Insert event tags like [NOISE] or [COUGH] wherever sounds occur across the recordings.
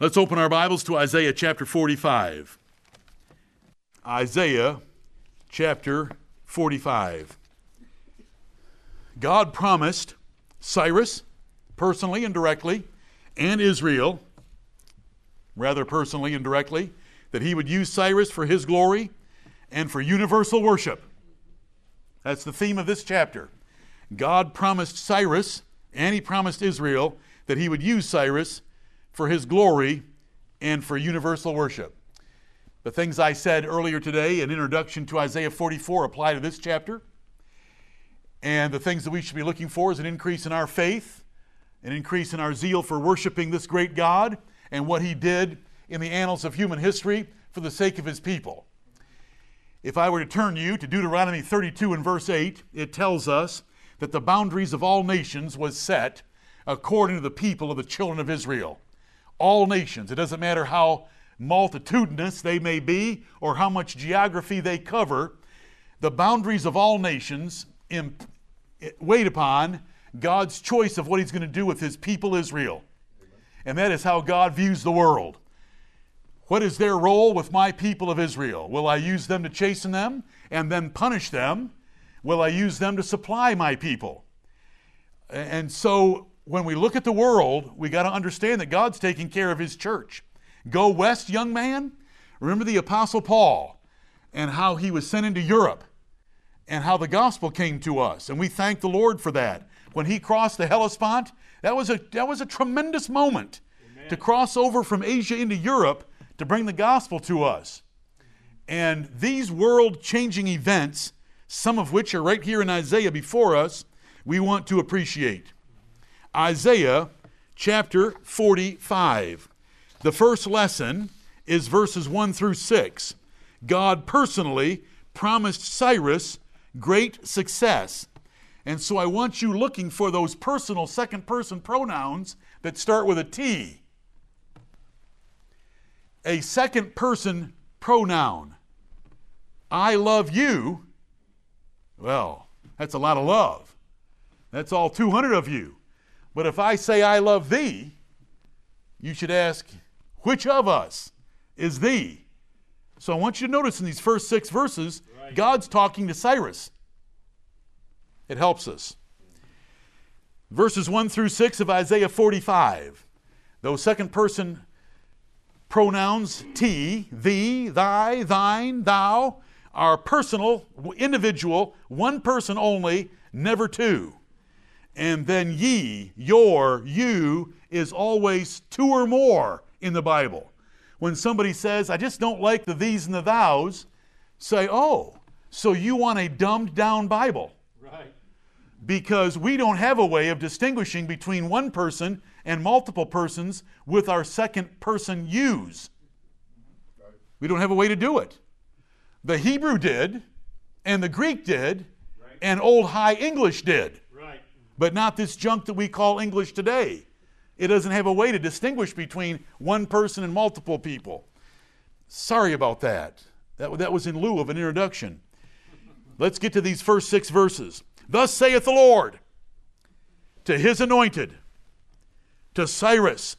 Let's open our Bibles to Isaiah chapter 45. Isaiah chapter 45. God promised Cyrus, personally and directly, and Israel, rather personally and directly, that he would use Cyrus for his glory and for universal worship. That's the theme of this chapter. God promised Cyrus and he promised Israel that he would use Cyrus for his glory and for universal worship. The things I said earlier today in introduction to Isaiah 44 apply to this chapter. And the things that we should be looking for is an increase in our faith, an increase in our zeal for worshiping this great God and what he did in the annals of human history for the sake of his people. If I were to turn you to Deuteronomy 32 and verse 8, it tells us that the boundaries of all nations was set according to the people of the children of Israel all nations. It doesn't matter how multitudinous they may be or how much geography they cover, the boundaries of all nations imp- wait upon God's choice of what He's going to do with His people Israel. And that is how God views the world. What is their role with my people of Israel? Will I use them to chasten them and then punish them? Will I use them to supply my people? And so when we look at the world, we got to understand that God's taking care of His church. Go west, young man. Remember the Apostle Paul and how he was sent into Europe and how the gospel came to us. And we thank the Lord for that. When he crossed the Hellespont, that was a, that was a tremendous moment Amen. to cross over from Asia into Europe to bring the gospel to us. And these world changing events, some of which are right here in Isaiah before us, we want to appreciate. Isaiah chapter 45. The first lesson is verses 1 through 6. God personally promised Cyrus great success. And so I want you looking for those personal second person pronouns that start with a T. A second person pronoun. I love you. Well, that's a lot of love. That's all 200 of you. But if I say, I love thee, you should ask, which of us is thee? So I want you to notice in these first six verses, right. God's talking to Cyrus. It helps us. Verses 1 through 6 of Isaiah 45. Those second person pronouns, t, thee, thy, thine, thou, are personal, individual, one person only, never two. And then ye, your, you is always two or more in the Bible. When somebody says, I just don't like the these and the thous, say, oh, so you want a dumbed down Bible. Right. Because we don't have a way of distinguishing between one person and multiple persons with our second person use. Right. We don't have a way to do it. The Hebrew did, and the Greek did, right. and Old High English did but not this junk that we call English today. It doesn't have a way to distinguish between one person and multiple people. Sorry about that. That, that was in lieu of an introduction. Let's get to these first six verses. Thus saith the Lord to his anointed, to Cyrus,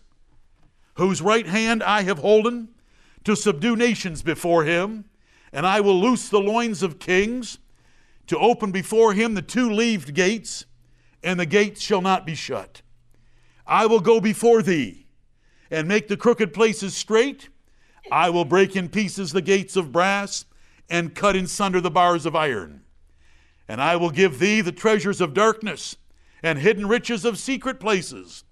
whose right hand I have holden, to subdue nations before him, and I will loose the loins of kings, to open before him the two leaved gates and the gates shall not be shut. I will go before thee and make the crooked places straight. I will break in pieces the gates of brass and cut in sunder the bars of iron. And I will give thee the treasures of darkness and hidden riches of secret places,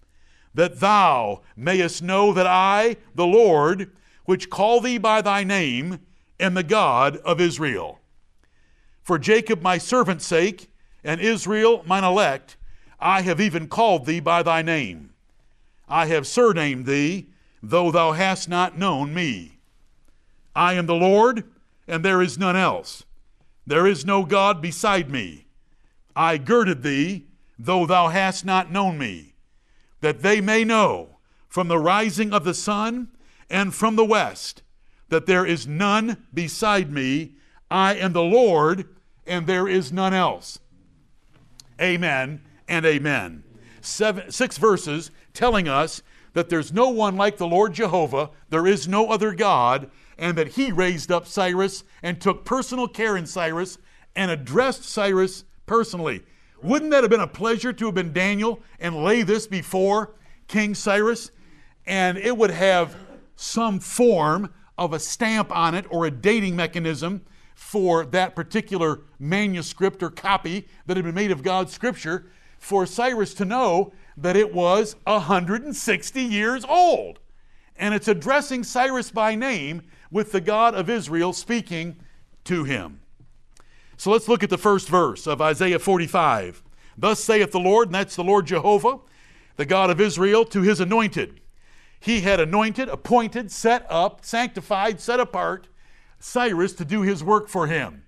that thou mayest know that I, the Lord, which call thee by thy name, am the God of Israel. For Jacob my servant's sake, and Israel mine elect, I have even called thee by thy name. I have surnamed thee, though thou hast not known me. I am the Lord, and there is none else. There is no God beside me. I girded thee, though thou hast not known me, that they may know from the rising of the sun and from the west that there is none beside me. I am the Lord, and there is none else. Amen and amen. Seven, six verses telling us that there's no one like the Lord Jehovah, there is no other God, and that he raised up Cyrus and took personal care in Cyrus and addressed Cyrus personally. Wouldn't that have been a pleasure to have been Daniel and lay this before King Cyrus? And it would have some form of a stamp on it or a dating mechanism for that particular manuscript or copy that had been made of God's scripture for Cyrus to know that it was 160 years old. And it's addressing Cyrus by name with the God of Israel speaking to him. So let's look at the first verse of Isaiah 45. Thus saith the Lord, and that's the Lord Jehovah, the God of Israel, to his anointed. He had anointed, appointed, set up, sanctified, set apart Cyrus to do his work for him.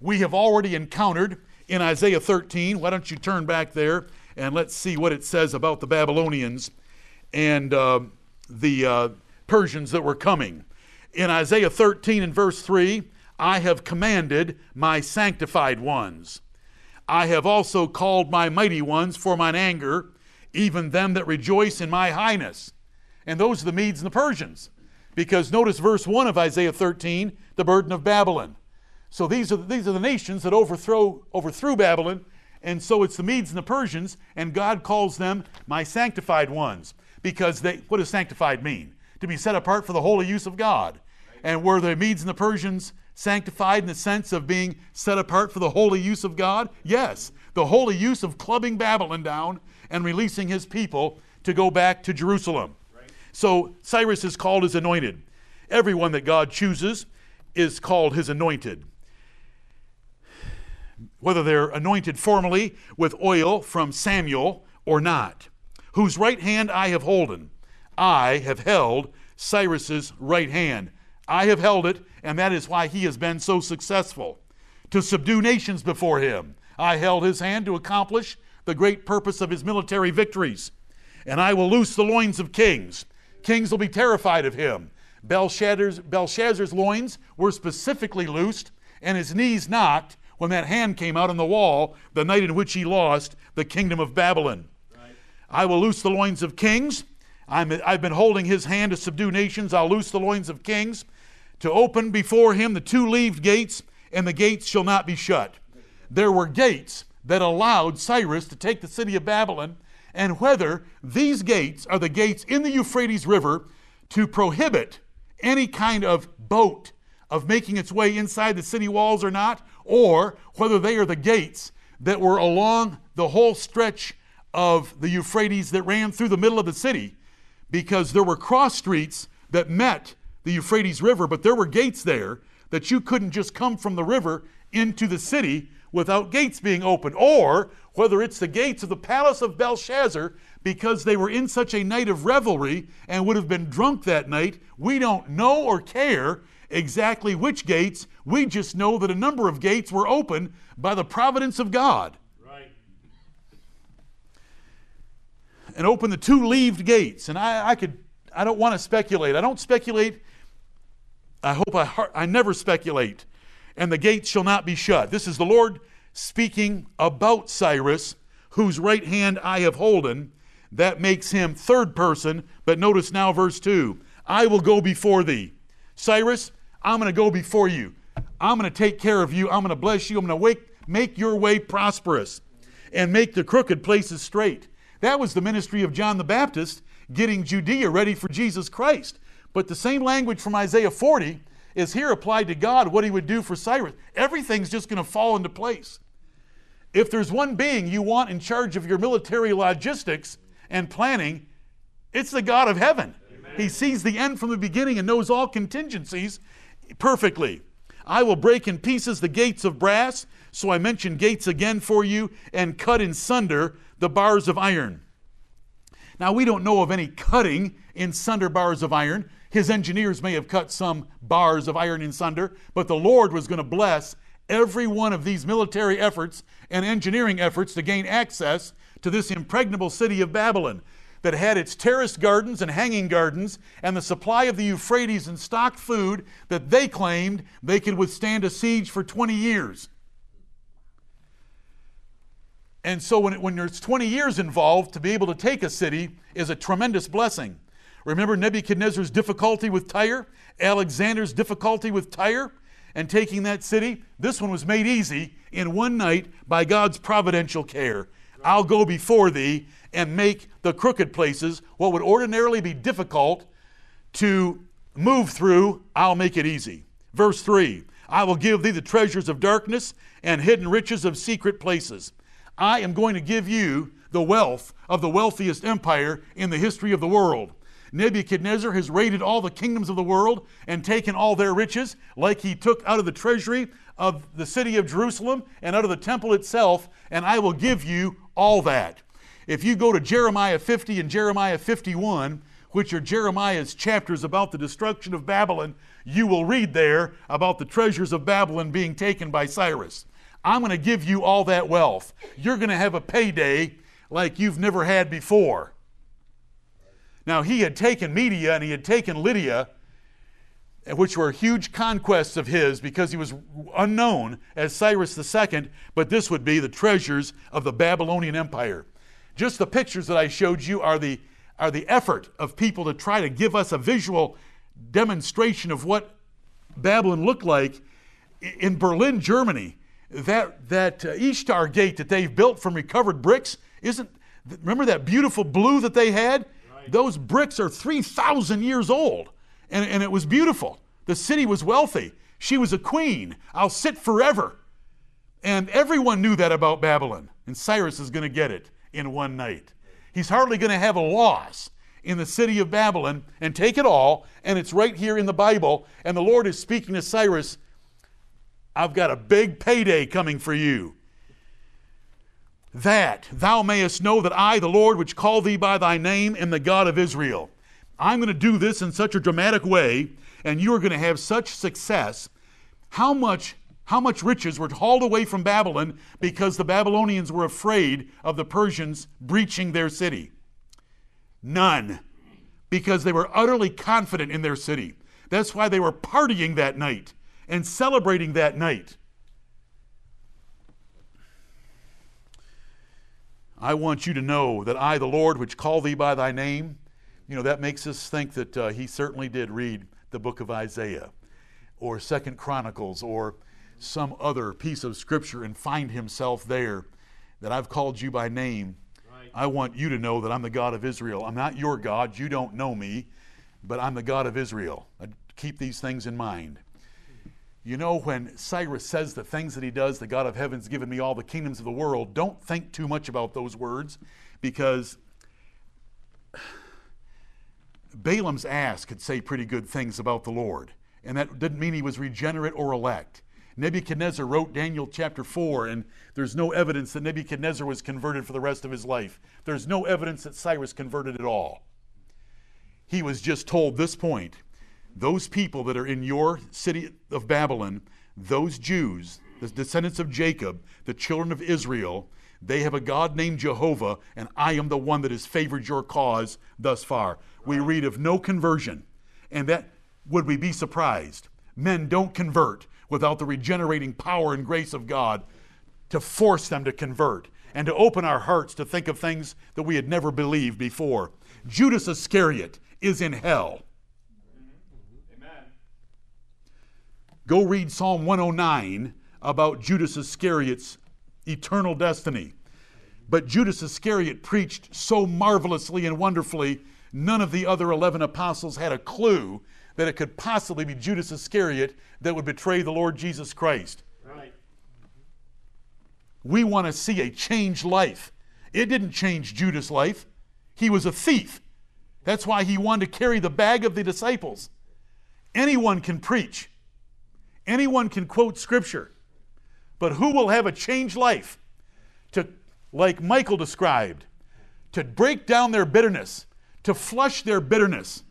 We have already encountered in Isaiah 13. Why don't you turn back there and let's see what it says about the Babylonians and uh, the uh, Persians that were coming. In Isaiah 13 and verse 3, I have commanded my sanctified ones. I have also called my mighty ones for mine anger, even them that rejoice in my highness. And those are the Medes and the Persians. Because notice verse 1 of Isaiah 13, the burden of Babylon. So these are, these are the nations that overthrow, overthrew Babylon and so it's the Medes and the Persians, and God calls them my sanctified ones. Because they, what does sanctified mean? To be set apart for the holy use of God. And were the Medes and the Persians sanctified in the sense of being set apart for the holy use of God? Yes. The holy use of clubbing Babylon down and releasing his people to go back to Jerusalem. So Cyrus is called his anointed. Everyone that God chooses is called his anointed whether they're anointed formally with oil from Samuel or not, whose right hand I have holden. I have held Cyrus's right hand. I have held it, and that is why he has been so successful. To subdue nations before him, I held his hand to accomplish the great purpose of his military victories. And I will loose the loins of kings. Kings will be terrified of him. Belshazzar's, Belshazzar's loins were specifically loosed, and his knees knocked, when that hand came out on the wall the night in which he lost the kingdom of Babylon. Right. I will loose the loins of kings. i have been holding his hand to subdue nations. I'll loose the loins of kings to open before him the two leaved gates, and the gates shall not be shut. There were gates that allowed Cyrus to take the city of Babylon, and whether these gates are the gates in the Euphrates River to prohibit any kind of boat of making its way inside the city walls or not, or whether they are the gates that were along the whole stretch of the Euphrates that ran through the middle of the city, because there were cross streets that met the Euphrates River, but there were gates there that you couldn't just come from the river into the city without gates being opened, or whether it's the gates of the palace of Belshazzar because they were in such a night of revelry and would have been drunk that night, we don't know or care exactly which gates. We just know that a number of gates were opened by the providence of God. Right. And open the two leaved gates. And I, I could, I don't want to speculate. I don't speculate. I hope I, I never speculate. And the gates shall not be shut. This is the Lord speaking about Cyrus, whose right hand I have holden. That makes him third person. But notice now, verse 2 I will go before thee. Cyrus, I'm going to go before you. I'm going to take care of you. I'm going to bless you. I'm going to make your way prosperous and make the crooked places straight. That was the ministry of John the Baptist, getting Judea ready for Jesus Christ. But the same language from Isaiah 40 is here applied to God, what he would do for Cyrus. Everything's just going to fall into place. If there's one being you want in charge of your military logistics and planning, it's the God of heaven. Amen. He sees the end from the beginning and knows all contingencies, perfectly. I will break in pieces the gates of brass, so I mention gates again for you, and cut in sunder the bars of iron. Now, we don't know of any cutting in sunder bars of iron. His engineers may have cut some bars of iron in sunder, but the Lord was going to bless every one of these military efforts and engineering efforts to gain access to this impregnable city of Babylon that had its terraced gardens and hanging gardens and the supply of the Euphrates and stocked food that they claimed they could withstand a siege for 20 years. And so when, it, when there's 20 years involved, to be able to take a city is a tremendous blessing. Remember Nebuchadnezzar's difficulty with Tyre? Alexander's difficulty with Tyre and taking that city? This one was made easy in one night by God's providential care. I'll go before thee and make the crooked places, what would ordinarily be difficult to move through, I'll make it easy. Verse 3 I will give thee the treasures of darkness and hidden riches of secret places. I am going to give you the wealth of the wealthiest empire in the history of the world. Nebuchadnezzar has raided all the kingdoms of the world and taken all their riches, like he took out of the treasury of the city of Jerusalem and out of the temple itself, and I will give you all that. If you go to Jeremiah 50 and Jeremiah 51, which are Jeremiah's chapters about the destruction of Babylon, you will read there about the treasures of Babylon being taken by Cyrus. I'm going to give you all that wealth. You're going to have a payday like you've never had before. Now, he had taken Media and he had taken Lydia, which were huge conquests of his because he was unknown as Cyrus II, but this would be the treasures of the Babylonian Empire. Just the pictures that I showed you are the, are the effort of people to try to give us a visual demonstration of what Babylon looked like in Berlin, Germany. That, that uh, Ishtar gate that they've built from recovered bricks isn't, remember that beautiful blue that they had? Right. Those bricks are 3,000 years old, and, and it was beautiful. The city was wealthy. She was a queen. I'll sit forever. And everyone knew that about Babylon, and Cyrus is going to get it in one night. He's hardly going to have a loss in the city of Babylon and take it all, and it's right here in the Bible. And the Lord is speaking to Cyrus I've got a big payday coming for you. That thou mayest know that I, the Lord, which call thee by thy name, am the God of Israel. I'm going to do this in such a dramatic way, and you are going to have such success. How much how much riches were hauled away from Babylon because the Babylonians were afraid of the Persians breaching their city? None. Because they were utterly confident in their city. That's why they were partying that night and celebrating that night. I want you to know that I, the Lord, which call thee by thy name, you know, that makes us think that uh, he certainly did read the book of Isaiah or Second Chronicles or some other piece of scripture and find himself there, that I've called you by name. Right. I want you to know that I'm the God of Israel. I'm not your God. You don't know me, but I'm the God of Israel. I keep these things in mind. You know, when Cyrus says the things that he does, the God of heaven's given me all the kingdoms of the world, don't think too much about those words because Balaam's ass could say pretty good things about the Lord. And that didn't mean he was regenerate or elect. Nebuchadnezzar wrote Daniel chapter 4, and there's no evidence that Nebuchadnezzar was converted for the rest of his life. There's no evidence that Cyrus converted at all. He was just told this point those people that are in your city of Babylon, those Jews, the descendants of Jacob, the children of Israel, they have a God named Jehovah, and I am the one that has favored your cause thus far. We read of no conversion. And that would we be surprised? Men don't convert without the regenerating power and grace of God to force them to convert and to open our hearts to think of things that we had never believed before. Judas Iscariot is in hell. Amen. Go read Psalm 109 about Judas Iscariot's eternal destiny. But Judas Iscariot preached so marvelously and wonderfully, none of the other 11 apostles had a clue that it could possibly be Judas Iscariot that would betray the Lord Jesus Christ. Right. We want to see a changed life. It didn't change Judas' life. He was a thief. That's why he wanted to carry the bag of the disciples. Anyone can preach, anyone can quote scripture, but who will have a changed life to, like Michael described, to break down their bitterness, to flush their bitterness,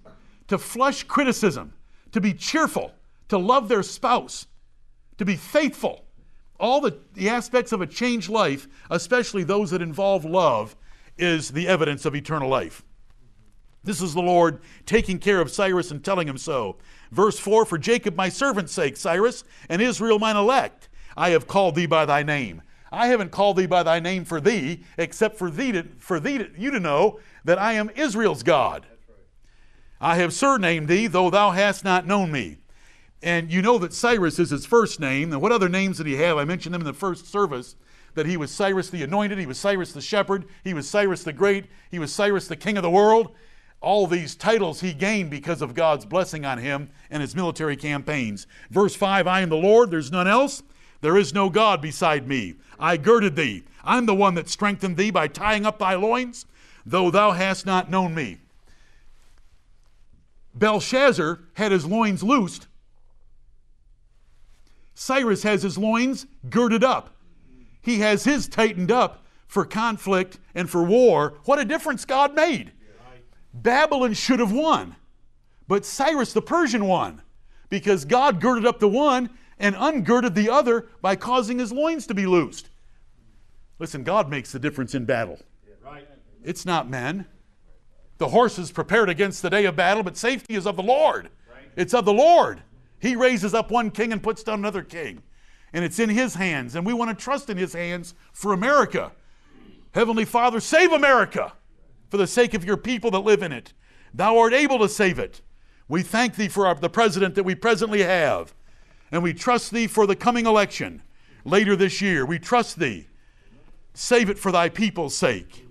to flush criticism, to be cheerful, to love their spouse, to be faithful. All the, the aspects of a changed life, especially those that involve love, is the evidence of eternal life. This is the Lord taking care of Cyrus and telling him so. Verse 4 For Jacob my servant's sake, Cyrus, and Israel mine elect, I have called thee by thy name. I haven't called thee by thy name for thee, except for thee to, for thee to, you to know that I am Israel's God. I have surnamed thee, though thou hast not known me. And you know that Cyrus is his first name. And what other names did he have? I mentioned them in the first service that he was Cyrus the Anointed, he was Cyrus the Shepherd, he was Cyrus the Great, he was Cyrus the King of the World. All these titles he gained because of God's blessing on him and his military campaigns. Verse 5 I am the Lord, there's none else. There is no God beside me. I girded thee. I'm the one that strengthened thee by tying up thy loins, though thou hast not known me. Belshazzar had his loins loosed. Cyrus has his loins girded up. He has his tightened up for conflict and for war. What a difference God made. Babylon should have won, but Cyrus the Persian won because God girded up the one and ungirded the other by causing his loins to be loosed. Listen, God makes the difference in battle. It's not men. The horse is prepared against the day of battle, but safety is of the Lord. It's of the Lord. He raises up one king and puts down another king. And it's in His hands, and we want to trust in His hands for America. Heavenly Father, save America for the sake of your people that live in it. Thou art able to save it. We thank Thee for our, the president that we presently have, and we trust Thee for the coming election later this year. We trust Thee. Save it for Thy people's sake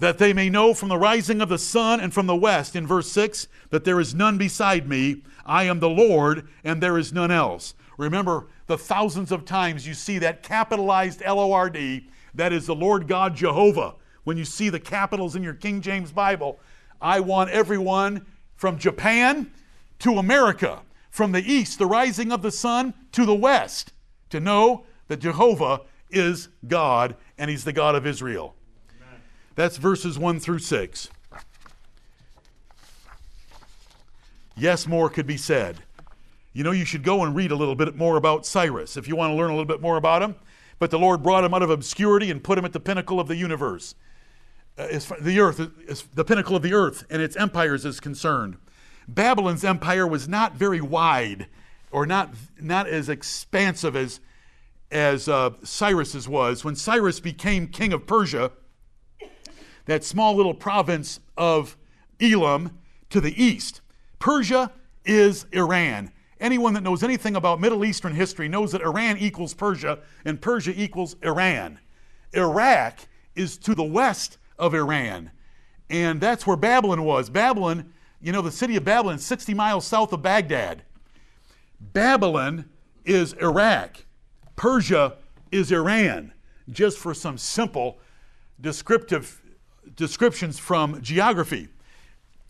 that they may know from the rising of the sun and from the west, in verse 6, that there is none beside me. I am the Lord, and there is none else. Remember the thousands of times you see that capitalized L O R D, that is the Lord God Jehovah. When you see the capitals in your King James Bible, I want everyone from Japan to America, from the east, the rising of the sun, to the west, to know that Jehovah is God and He's the God of Israel. That's verses 1 through 6. Yes, more could be said. You know, you should go and read a little bit more about Cyrus if you want to learn a little bit more about him. But the Lord brought him out of obscurity and put him at the pinnacle of the universe. Uh, as the earth is the pinnacle of the earth and its empires is concerned. Babylon's empire was not very wide or not, not as expansive as, as uh, Cyrus's was. When Cyrus became king of Persia, that small little province of Elam to the east. Persia is Iran. Anyone that knows anything about Middle Eastern history knows that Iran equals Persia and Persia equals Iran. Iraq is to the west of Iran. And that's where Babylon was. Babylon, you know, the city of Babylon, 60 miles south of Baghdad. Babylon is Iraq. Persia is Iran. Just for some simple descriptive descriptions from geography.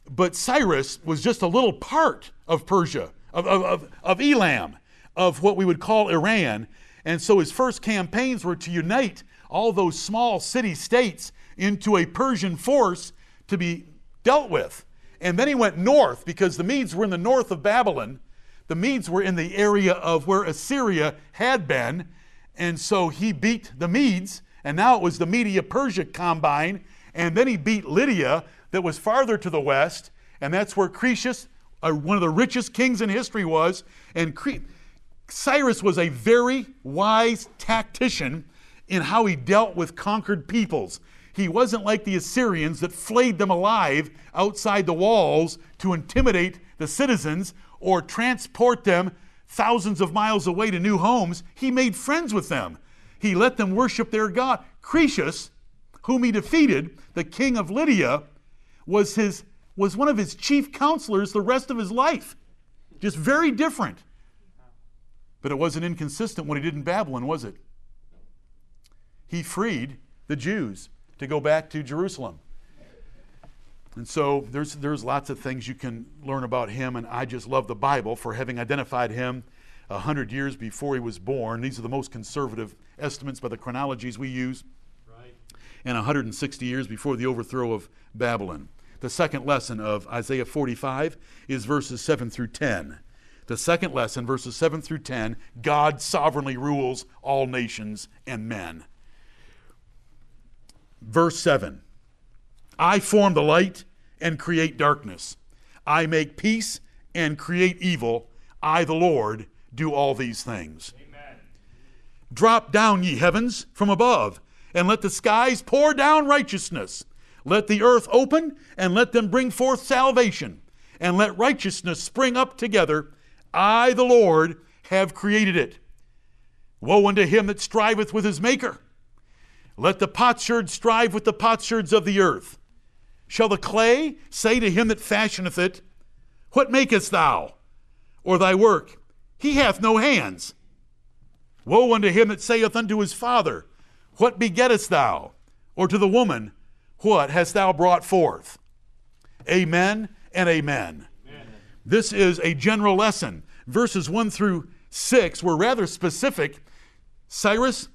But Cyrus was just a little part of Persia, of, of, of, Elam, of what we would call Iran. And so his first campaigns were to unite all those small city states into a Persian force to be dealt with. And then he went north because the Medes were in the north of Babylon. The Medes were in the area of where Assyria had been. And so he beat the Medes, and now it was the Media Persia combine and then he beat Lydia, that was farther to the west, and that's where Croesus, uh, one of the richest kings in history, was. And Cre- Cyrus was a very wise tactician in how he dealt with conquered peoples. He wasn't like the Assyrians that flayed them alive outside the walls to intimidate the citizens or transport them thousands of miles away to new homes. He made friends with them. He let them worship their God. Croesus whom he defeated, the king of Lydia, was, his, was one of his chief counselors the rest of his life. Just very different. But it wasn't inconsistent what he did in Babylon, was it? He freed the Jews to go back to Jerusalem. And so there's, there's lots of things you can learn about him, and I just love the Bible for having identified him a hundred years before he was born. These are the most conservative estimates by the chronologies we use and 160 years before the overthrow of Babylon. The second lesson of Isaiah 45 is verses 7 through 10. The second lesson, verses 7 through 10, God sovereignly rules all nations and men. Verse 7 I form the light and create darkness. I make peace and create evil. I, the Lord, do all these things. Amen. Drop down, ye heavens, from above and let the skies pour down righteousness. Let the earth open, and let them bring forth salvation, and let righteousness spring up together. I, the Lord, have created it. Woe unto him that striveth with his Maker. Let the potsherd strive with the potsherds of the earth. Shall the clay say to him that fashioneth it, What makest thou? Or thy work? He hath no hands. Woe unto him that saith unto his father, What begettest thou? Or to the woman, What hast thou brought forth? Amen and amen. amen. This is a general lesson. Verses 1 through 6 were rather specific. Cyrus,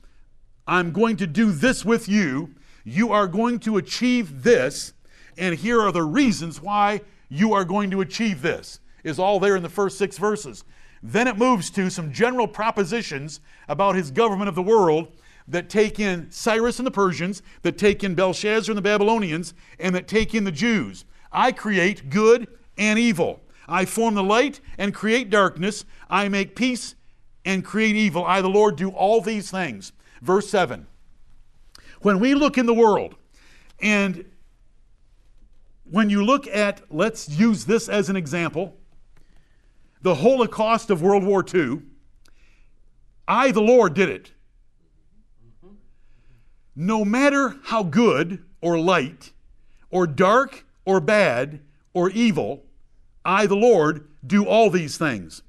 I'm going to do this with you. You are going to achieve this. And here are the reasons why you are going to achieve this, is all there in the first six verses. Then it moves to some general propositions about his government of the world that take in Cyrus and the Persians, that take in Belshazzar and the Babylonians, and that take in the Jews. I create good and evil. I form the light and create darkness. I make peace and create evil. I, the Lord, do all these things. Verse 7. When we look in the world, and when you look at, let's use this as an example, the Holocaust of World War II, I, the Lord, did it. No matter how good or light or dark or bad or evil, I, the Lord, do all these things.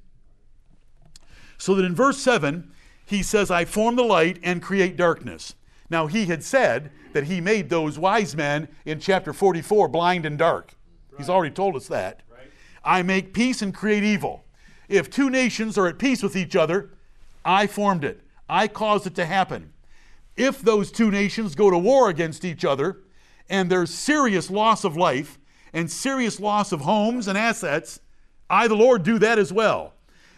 So that in verse 7, he says, I form the light and create darkness. Now, he had said that he made those wise men in chapter 44 blind and dark. Right. He's already told us that. Right. I make peace and create evil. If two nations are at peace with each other, I formed it, I caused it to happen. If those two nations go to war against each other and there's serious loss of life and serious loss of homes and assets, I, the Lord, do that as well.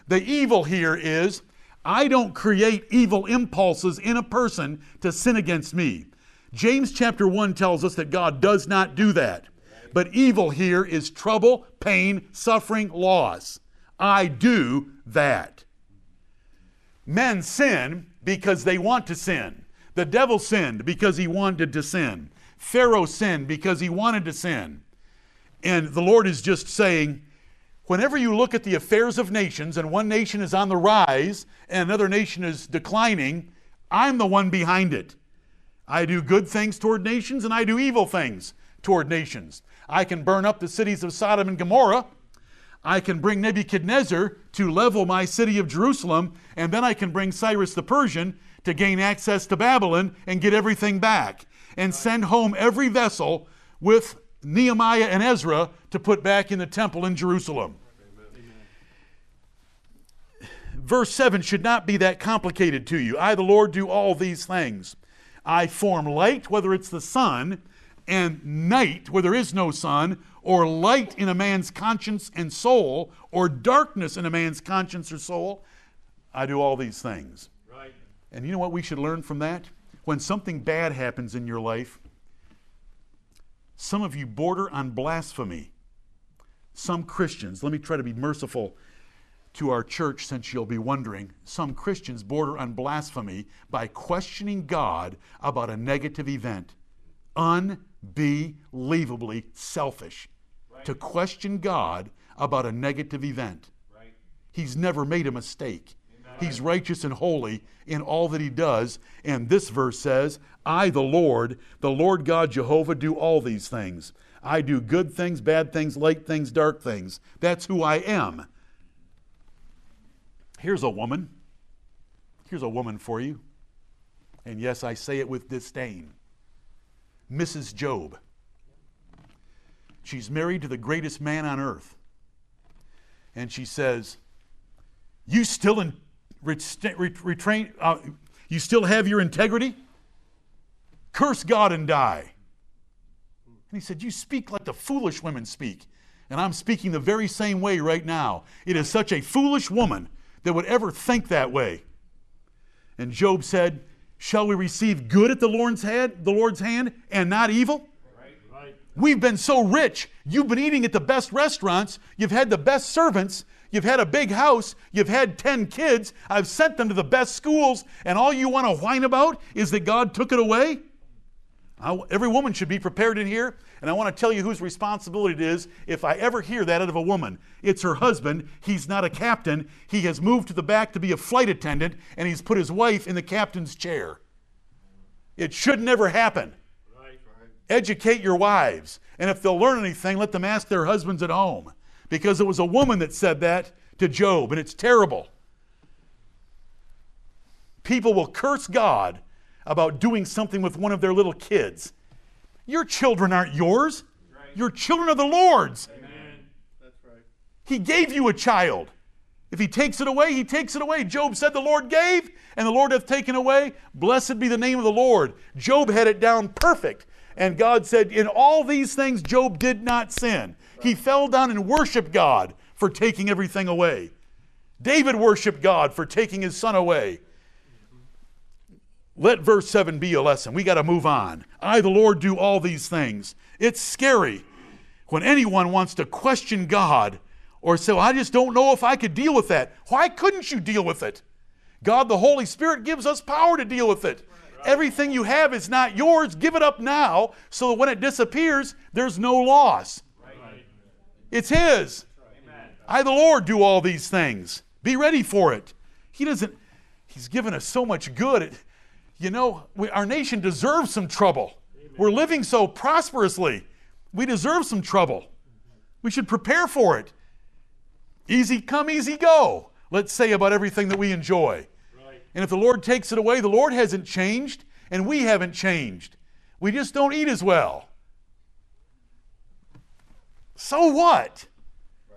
The evil here is I don't create evil impulses in a person to sin against me. James chapter 1 tells us that God does not do that. But evil here is trouble, pain, suffering, loss. I do that. Men sin because they want to sin. The devil sinned because he wanted to sin. Pharaoh sinned because he wanted to sin. And the Lord is just saying, whenever you look at the affairs of nations and one nation is on the rise and another nation is declining, I'm the one behind it. I do good things toward nations and I do evil things toward nations. I can burn up the cities of Sodom and Gomorrah. I can bring Nebuchadnezzar to level my city of Jerusalem, and then I can bring Cyrus the Persian to gain access to Babylon and get everything back, and send home every vessel with Nehemiah and Ezra to put back in the temple in Jerusalem. Verse 7 should not be that complicated to you. I, the Lord, do all these things. I form light, whether it's the sun, and night, where there is no sun, or light in a man's conscience and soul, or darkness in a man's conscience or soul. I do all these things. And you know what we should learn from that? When something bad happens in your life, some of you border on blasphemy. Some Christians, let me try to be merciful to our church since you'll be wondering. Some Christians border on blasphemy by questioning God about a negative event. Unbelievably selfish right. to question God about a negative event. Right. He's never made a mistake. He's righteous and holy in all that he does. And this verse says, I, the Lord, the Lord God Jehovah, do all these things. I do good things, bad things, light things, dark things. That's who I am. Here's a woman. Here's a woman for you. And yes, I say it with disdain Mrs. Job. She's married to the greatest man on earth. And she says, You still in, retrain, uh, you still have your integrity? Curse God and die. And he said, You speak like the foolish women speak. And I'm speaking the very same way right now. It is such a foolish woman that would ever think that way. And Job said, Shall we receive good at the Lord's hand, the Lord's hand and not evil? Right, right. We've been so rich. You've been eating at the best restaurants. You've had the best servants. You've had a big house. You've had 10 kids. I've sent them to the best schools. And all you want to whine about is that God took it away? I, every woman should be prepared in here, and I want to tell you whose responsibility it is if I ever hear that out of a woman. It's her husband. He's not a captain. He has moved to the back to be a flight attendant, and he's put his wife in the captain's chair. It should never happen. Right, right. Educate your wives, and if they'll learn anything, let them ask their husbands at home. Because it was a woman that said that to Job, and it's terrible. People will curse God about doing something with one of their little kids. Your children aren't yours. Right. Your children are the Lord's. Amen. That's right. He gave you a child. If he takes it away, he takes it away. Job said, The Lord gave, and the Lord hath taken away. Blessed be the name of the Lord. Job had it down perfect. And God said, In all these things, Job did not sin. He fell down and worshiped God for taking everything away. David worshiped God for taking his son away. Let verse 7 be a lesson. We got to move on. I, the Lord, do all these things. It's scary when anyone wants to question God or say, well, I just don't know if I could deal with that. Why couldn't you deal with it? God, the Holy Spirit, gives us power to deal with it. Everything you have is not yours. Give it up now so that when it disappears, there's no loss. It's His. I, the Lord, do all these things. Be ready for it. He doesn't, He's given us so much good you know, we, our nation deserves some trouble. Amen. We're living so prosperously. We deserve some trouble. We should prepare for it. Easy come, easy go, let's say about everything that we enjoy. Right. And if the Lord takes it away, the Lord hasn't changed, and we haven't changed. We just don't eat as well. So what?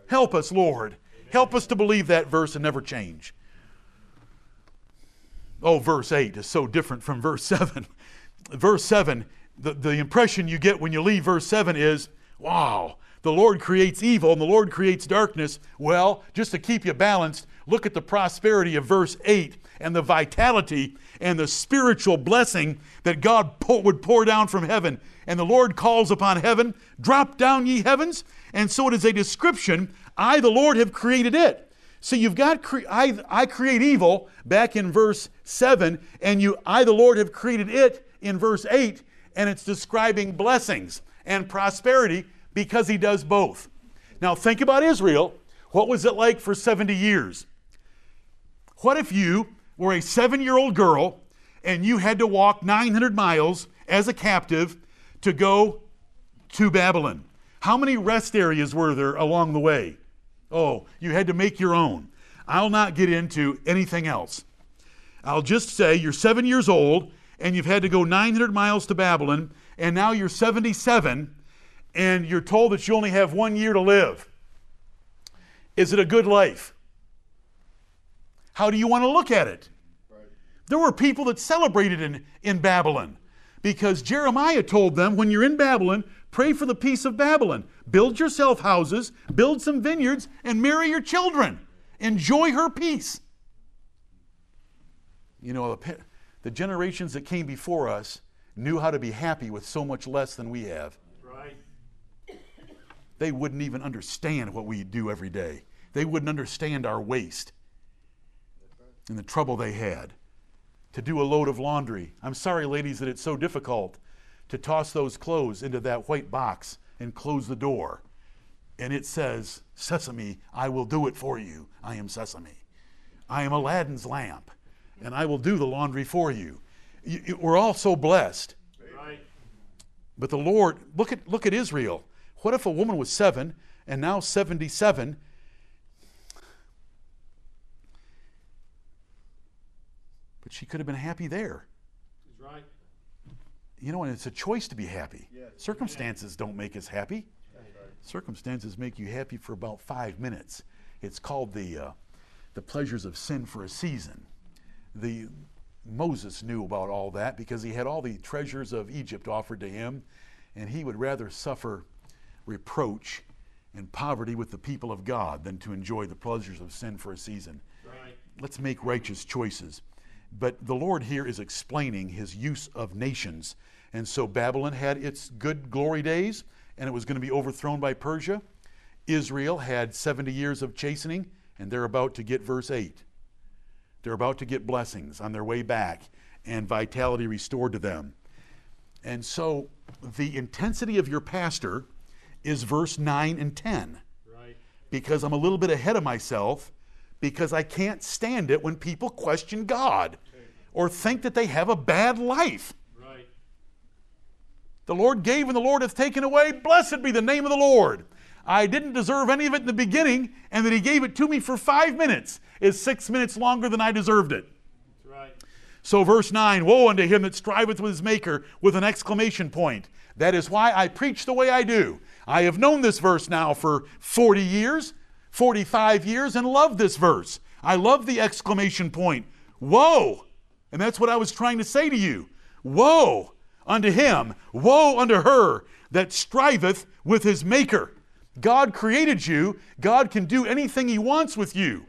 Help us, Lord. Help us to believe that verse and never change. Oh, verse 8 is so different from verse 7. [LAUGHS] verse 7, the, the impression you get when you leave verse 7 is, wow, the Lord creates evil and the Lord creates darkness. Well, just to keep you balanced, look at the prosperity of verse 8 and the vitality and the spiritual blessing that God would pour down from heaven. And the Lord calls upon heaven, Drop down, ye heavens. And so it is a description I, the Lord, have created it. So you've got cre- I, I create evil back in verse 7, and you I the Lord have created it in verse 8, and it's describing blessings and prosperity because he does both. Now think about Israel. What was it like for 70 years? What if you were a seven year old girl and you had to walk 900 miles as a captive to go to Babylon? How many rest areas were there along the way? Oh, you had to make your own. I'll not get into anything else. I'll just say you're seven years old and you've had to go 900 miles to Babylon, and now you're 77 and you're told that you only have one year to live. Is it a good life? How do you want to look at it? There were people that celebrated in, in Babylon because Jeremiah told them when you're in Babylon, Pray for the peace of Babylon. Build yourself houses, build some vineyards, and marry your children. Enjoy her peace. You know, the, the generations that came before us knew how to be happy with so much less than we have. Right. They wouldn't even understand what we do every day. They wouldn't understand our waste and the trouble they had to do a load of laundry. I'm sorry, ladies, that it's so difficult to toss those clothes into that white box and close the door. And it says, Sesame, I will do it for you. I am Sesame. I am Aladdin's lamp, and I will do the laundry for you. We're all so blessed. Right. But the Lord, look at, look at Israel. What if a woman was seven and now 77? She could have been happy there you know, and it's a choice to be happy. Yes. Circumstances don't make us happy. Right. Circumstances make you happy for about five minutes. It's called the uh, the pleasures of sin for a season. The Moses knew about all that because he had all the treasures of Egypt offered to him, and he would rather suffer reproach and poverty with the people of God than to enjoy the pleasures of sin for a season. Right. Let's make righteous choices. But the Lord here is explaining his use of nations and so Babylon had its good glory days, and it was going to be overthrown by Persia. Israel had 70 years of chastening, and they're about to get verse 8. They're about to get blessings on their way back and vitality restored to them. And so the intensity of your pastor is verse 9 and 10. Right. Because I'm a little bit ahead of myself because I can't stand it when people question God or think that they have a bad life. Right. The Lord gave and the Lord hath taken away. Blessed be the name of the Lord. I didn't deserve any of it in the beginning, and that He gave it to me for five minutes is six minutes longer than I deserved it. That's right. So, verse 9 Woe unto him that striveth with his Maker with an exclamation point. That is why I preach the way I do. I have known this verse now for 40 years, 45 years, and love this verse. I love the exclamation point. Woe! And that's what I was trying to say to you. Woe unto him, woe unto her that striveth with his Maker. God created you. God can do anything He wants with you.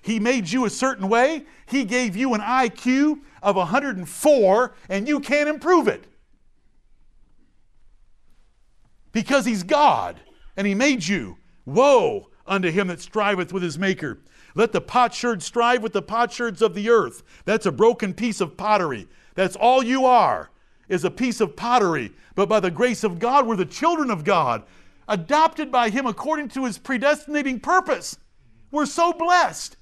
He made you a certain way. He gave you an IQ of 104, and you can't improve it. Because He's God, and He made you. Woe unto him that striveth with his Maker. Let the potsherd strive with the potsherds of the earth. That's a broken piece of pottery. That's all you are, is a piece of pottery. But by the grace of God, we're the children of God adopted by Him according to His predestinating purpose. We're so blessed.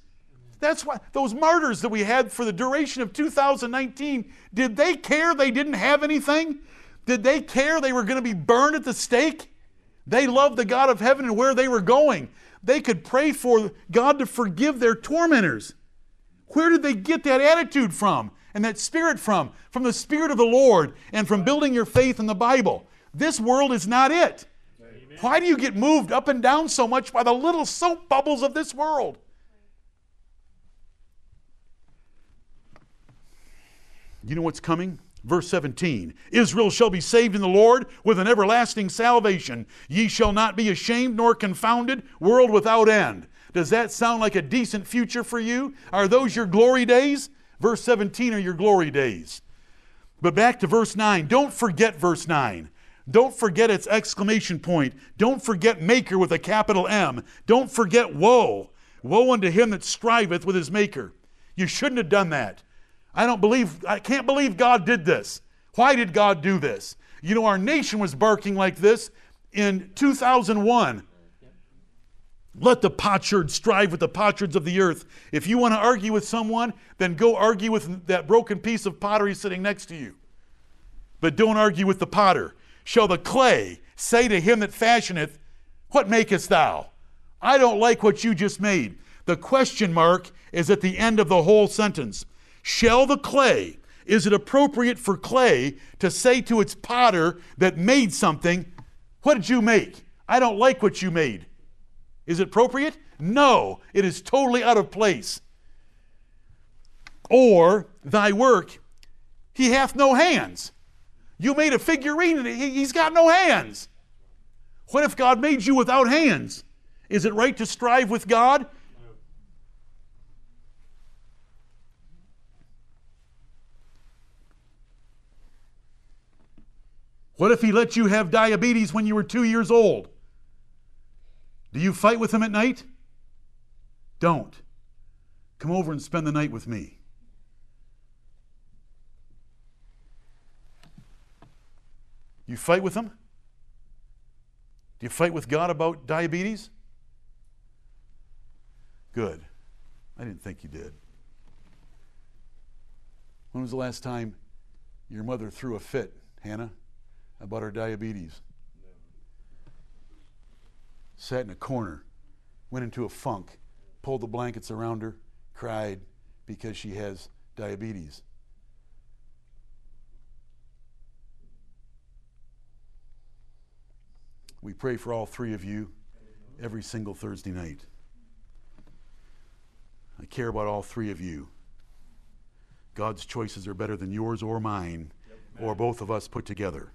That's why those martyrs that we had for the duration of 2019, did they care they didn't have anything? Did they care they were going to be burned at the stake? They loved the God of heaven and where they were going. They could pray for God to forgive their tormentors. Where did they get that attitude from and that spirit from? From the Spirit of the Lord and from building your faith in the Bible. This world is not it. Why do you get moved up and down so much by the little soap bubbles of this world? You know what's coming? Verse 17 Israel shall be saved in the Lord with an everlasting salvation. Ye shall not be ashamed nor confounded, world without end. Does that sound like a decent future for you? Are those your glory days? Verse 17 are your glory days. But back to verse 9. Don't forget verse 9. Don't forget its exclamation point. Don't forget Maker with a capital M. Don't forget woe. Woe unto him that striveth with his Maker. You shouldn't have done that. I don't believe, I can't believe God did this. Why did God do this? You know, our nation was barking like this in 2001. Let the potsherds strive with the potsherds of the earth. If you want to argue with someone, then go argue with that broken piece of pottery sitting next to you. But don't argue with the potter shall the clay say to him that fashioneth, What makest thou? I don't like what you just made. The question mark is at the end of the whole sentence. Shall the clay, is it appropriate for clay to say to its potter that made something, What did you make? I don't like what you made. Is it appropriate? No, it is totally out of place. Or, thy work, he hath no hands. You made a figurine and he's got no hands. What if God made you without hands? Is it right to strive with God? What if he let you have diabetes when you were two years old? Do you fight with him at night? Don't. Come over and spend the night with me. You fight with him? Do you fight with God about diabetes? Good. I didn't think you did. When was the last time your mother threw a fit, Hannah, about her diabetes? Sat in a corner, went into a funk, pulled the blankets around her, cried because she has diabetes. We pray for all three of you every single Thursday night. I care about all three of you. God's choices are better than yours or mine, or both of us put together.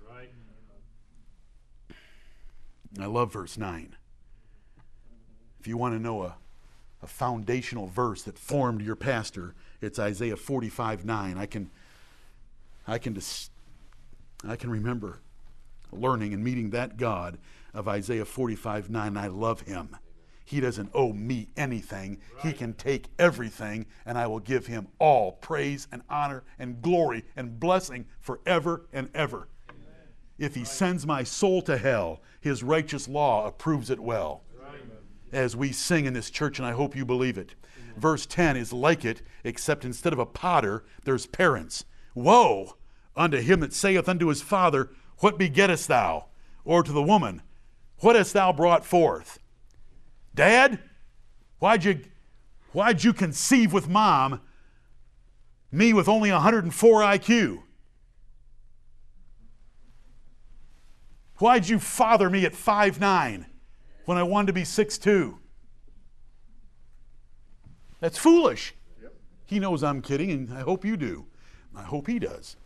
I love verse 9. If you want to know a, a foundational verse that formed your pastor, it's Isaiah 45 9. I can, I can, dis- I can remember learning and meeting that God of Isaiah 45 9. I love him. He doesn't owe me anything. He can take everything, and I will give him all praise and honor and glory and blessing forever and ever. If he sends my soul to hell, his righteous law approves it well. As we sing in this church, and I hope you believe it. Verse 10 is like it, except instead of a potter, there's parents. Woe unto him that saith unto his father, What begettest thou? Or to the woman, What hast thou brought forth? Dad, why'd you, why'd you conceive with mom, me with only 104 IQ? Why'd you father me at five nine when I wanted to be six two? That's foolish. He knows I'm kidding, and I hope you do. I hope he does.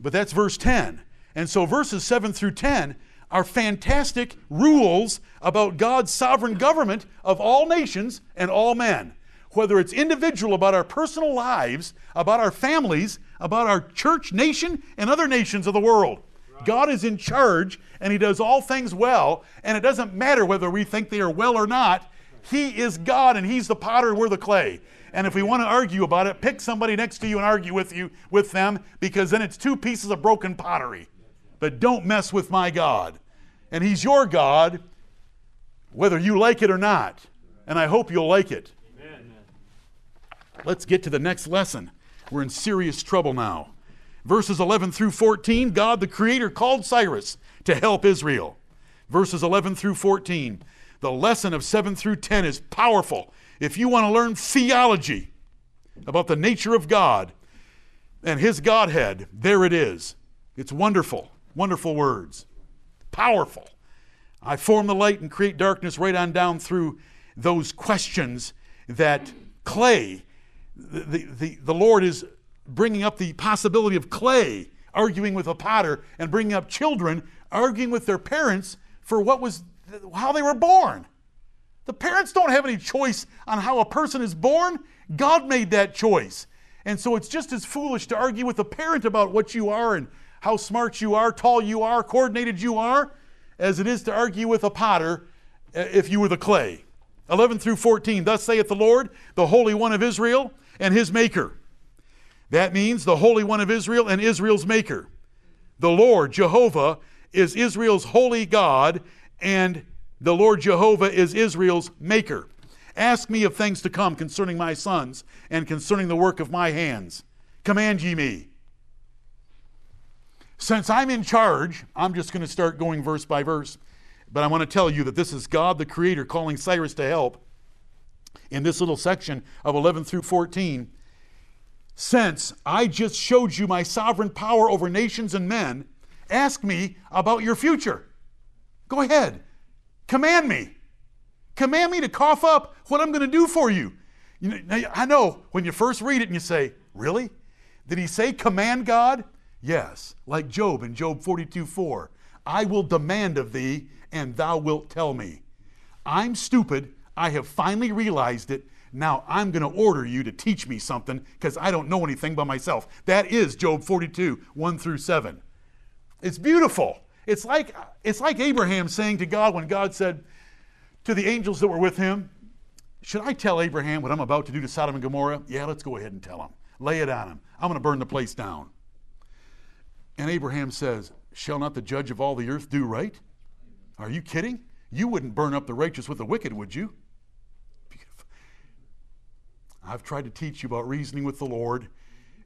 But that's verse 10. And so verses 7 through 10 are fantastic rules about God's sovereign government of all nations and all men. Whether it's individual about our personal lives, about our families, about our church, nation, and other nations of the world. God is in charge and He does all things well, and it doesn't matter whether we think they are well or not. He is God and He's the potter and we're the clay. And if we want to argue about it, pick somebody next to you and argue with you with them because then it's two pieces of broken pottery. But don't mess with my God. And He's your God, whether you like it or not. And I hope you'll like it. Amen. Let's get to the next lesson. We're in serious trouble now. Verses 11 through 14, God the Creator called Cyrus to help Israel. Verses 11 through 14. The lesson of 7 through 10 is powerful. If you want to learn theology about the nature of God and His Godhead, there it is. It's wonderful, wonderful words. Powerful. I form the light and create darkness right on down through those questions that clay, the, the, the Lord is bringing up the possibility of clay arguing with a potter and bringing up children arguing with their parents for what was how they were born. The parents don't have any choice on how a person is born. God made that choice. And so it's just as foolish to argue with a parent about what you are and how smart you are, tall you are, coordinated you are, as it is to argue with a potter uh, if you were the clay. 11 through 14 Thus saith the Lord, the Holy One of Israel, and his Maker. That means the Holy One of Israel and Israel's Maker. The Lord, Jehovah, is Israel's holy God, and the Lord Jehovah is Israel's maker. Ask me of things to come concerning my sons and concerning the work of my hands. Command ye me. Since I'm in charge, I'm just going to start going verse by verse. But I want to tell you that this is God the Creator calling Cyrus to help in this little section of 11 through 14. Since I just showed you my sovereign power over nations and men, ask me about your future. Go ahead. Command me. Command me to cough up what I'm going to do for you. you know, I know when you first read it and you say, Really? Did he say command God? Yes, like Job in Job 42 4. I will demand of thee, and thou wilt tell me. I'm stupid. I have finally realized it. Now I'm going to order you to teach me something because I don't know anything by myself. That is Job 42 1 through 7. It's beautiful. It's like, it's like Abraham saying to God when God said to the angels that were with him, Should I tell Abraham what I'm about to do to Sodom and Gomorrah? Yeah, let's go ahead and tell him. Lay it on him. I'm going to burn the place down. And Abraham says, Shall not the judge of all the earth do right? Are you kidding? You wouldn't burn up the righteous with the wicked, would you? I've tried to teach you about reasoning with the Lord.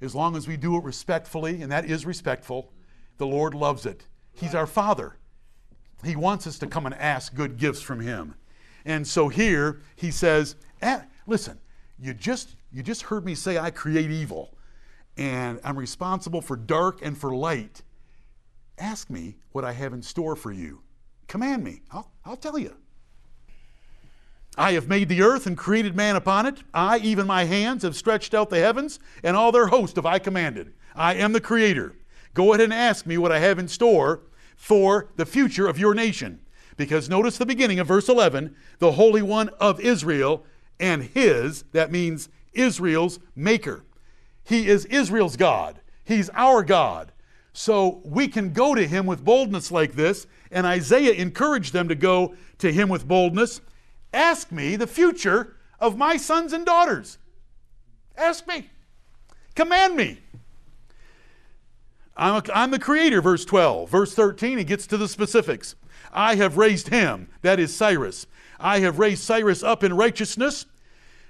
As long as we do it respectfully, and that is respectful, the Lord loves it. He's our Father. He wants us to come and ask good gifts from Him. And so here he says, eh, listen, you just you just heard me say I create evil and I'm responsible for dark and for light. Ask me what I have in store for you. Command me. I'll, I'll tell you. I have made the earth and created man upon it. I, even my hands, have stretched out the heavens, and all their host have I commanded. I am the creator. Go ahead and ask me what I have in store for the future of your nation. Because notice the beginning of verse 11 the Holy One of Israel and his, that means Israel's maker. He is Israel's God, he's our God. So we can go to him with boldness like this, and Isaiah encouraged them to go to him with boldness. Ask me the future of my sons and daughters. Ask me. Command me. I'm, a, I'm the creator, verse 12. Verse 13, he gets to the specifics. I have raised him, that is Cyrus. I have raised Cyrus up in righteousness.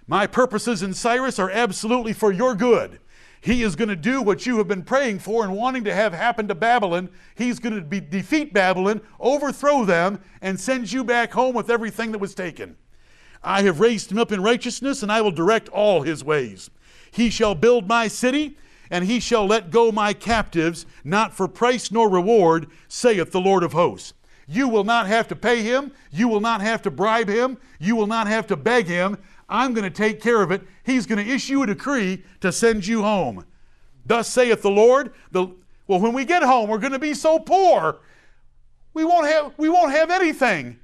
My purposes in Cyrus are absolutely for your good. He is going to do what you have been praying for and wanting to have happen to Babylon. He's going to be, defeat Babylon, overthrow them, and send you back home with everything that was taken. I have raised him up in righteousness, and I will direct all his ways. He shall build my city, and he shall let go my captives, not for price nor reward, saith the Lord of hosts. You will not have to pay him. You will not have to bribe him. You will not have to beg him. I'm going to take care of it. He's going to issue a decree to send you home. Thus saith the Lord. The, well, when we get home, we're going to be so poor. We won't have, we won't have anything.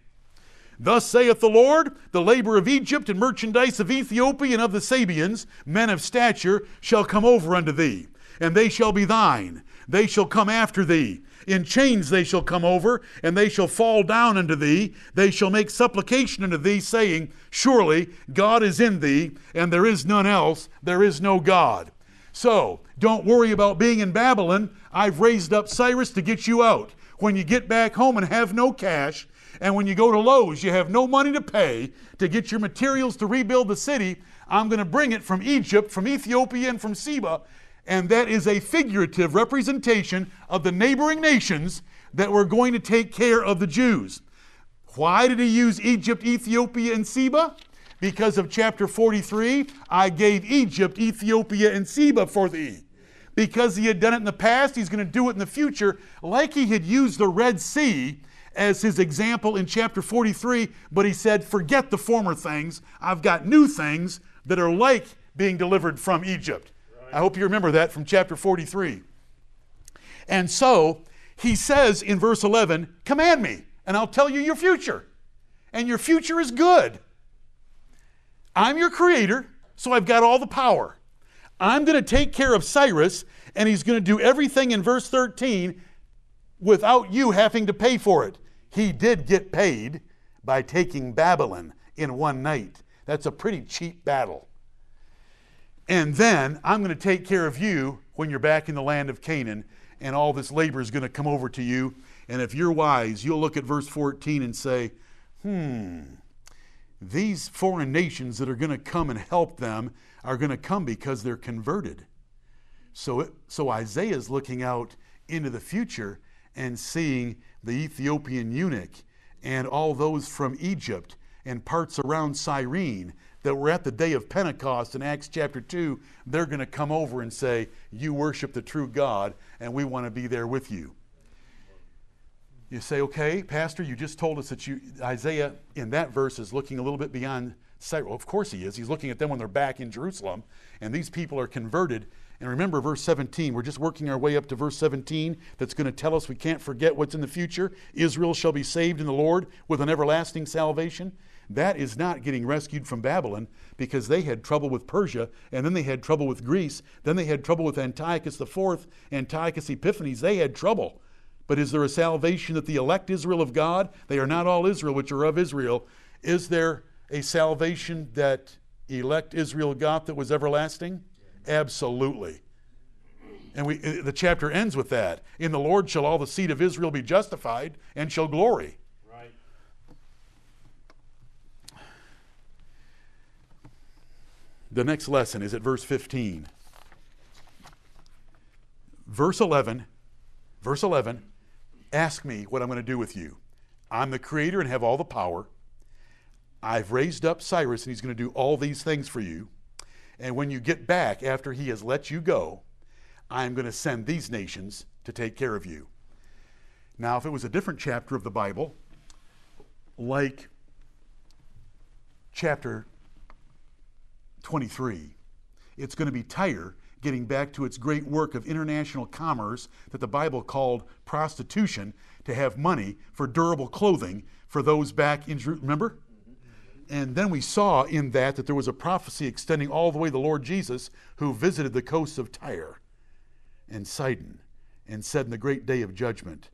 Thus saith the Lord, the labor of Egypt and merchandise of Ethiopia and of the Sabeans, men of stature, shall come over unto thee, and they shall be thine. They shall come after thee. In chains they shall come over, and they shall fall down unto thee. They shall make supplication unto thee, saying, Surely God is in thee, and there is none else, there is no God. So, don't worry about being in Babylon. I've raised up Cyrus to get you out. When you get back home and have no cash, and when you go to Lowe's, you have no money to pay to get your materials to rebuild the city, I'm going to bring it from Egypt, from Ethiopia, and from Seba, and that is a figurative representation of the neighboring nations that were going to take care of the Jews. Why did he use Egypt, Ethiopia, and Seba? Because of chapter 43, I gave Egypt, Ethiopia, and Seba for thee. Because he had done it in the past, he's going to do it in the future, like he had used the Red Sea as his example in chapter 43, but he said, Forget the former things. I've got new things that are like being delivered from Egypt. I hope you remember that from chapter 43. And so he says in verse 11, Command me, and I'll tell you your future. And your future is good. I'm your creator, so I've got all the power. I'm going to take care of Cyrus, and he's going to do everything in verse 13 without you having to pay for it. He did get paid by taking Babylon in one night. That's a pretty cheap battle. And then I'm going to take care of you when you're back in the land of Canaan, and all this labor is going to come over to you. And if you're wise, you'll look at verse 14 and say, hmm, these foreign nations that are going to come and help them are going to come because they're converted. So, it, so Isaiah is looking out into the future and seeing the Ethiopian eunuch and all those from Egypt and parts around Cyrene that were at the day of Pentecost in Acts chapter 2, they're going to come over and say, You worship the true God, and we want to be there with you. You say, Okay, Pastor, you just told us that you, Isaiah in that verse is looking a little bit beyond Cyrene. Well, of course he is. He's looking at them when they're back in Jerusalem, and these people are converted. And remember verse 17. We're just working our way up to verse 17 that's going to tell us we can't forget what's in the future. Israel shall be saved in the Lord with an everlasting salvation. That is not getting rescued from Babylon because they had trouble with Persia and then they had trouble with Greece. Then they had trouble with Antiochus IV, Antiochus Epiphanes. They had trouble. But is there a salvation that the elect Israel of God, they are not all Israel, which are of Israel, is there a salvation that elect Israel got that was everlasting? Absolutely. And we, the chapter ends with that. In the Lord shall all the seed of Israel be justified and shall glory. The next lesson is at verse 15. Verse 11, verse 11, ask me what I'm going to do with you. I'm the creator and have all the power. I've raised up Cyrus and he's going to do all these things for you. And when you get back after he has let you go, I'm going to send these nations to take care of you. Now, if it was a different chapter of the Bible, like chapter 23. It's going to be Tyre getting back to its great work of international commerce that the Bible called prostitution to have money for durable clothing for those back in Jerusalem. Remember? And then we saw in that that there was a prophecy extending all the way to the Lord Jesus who visited the coasts of Tyre and Sidon and said in the great day of judgment,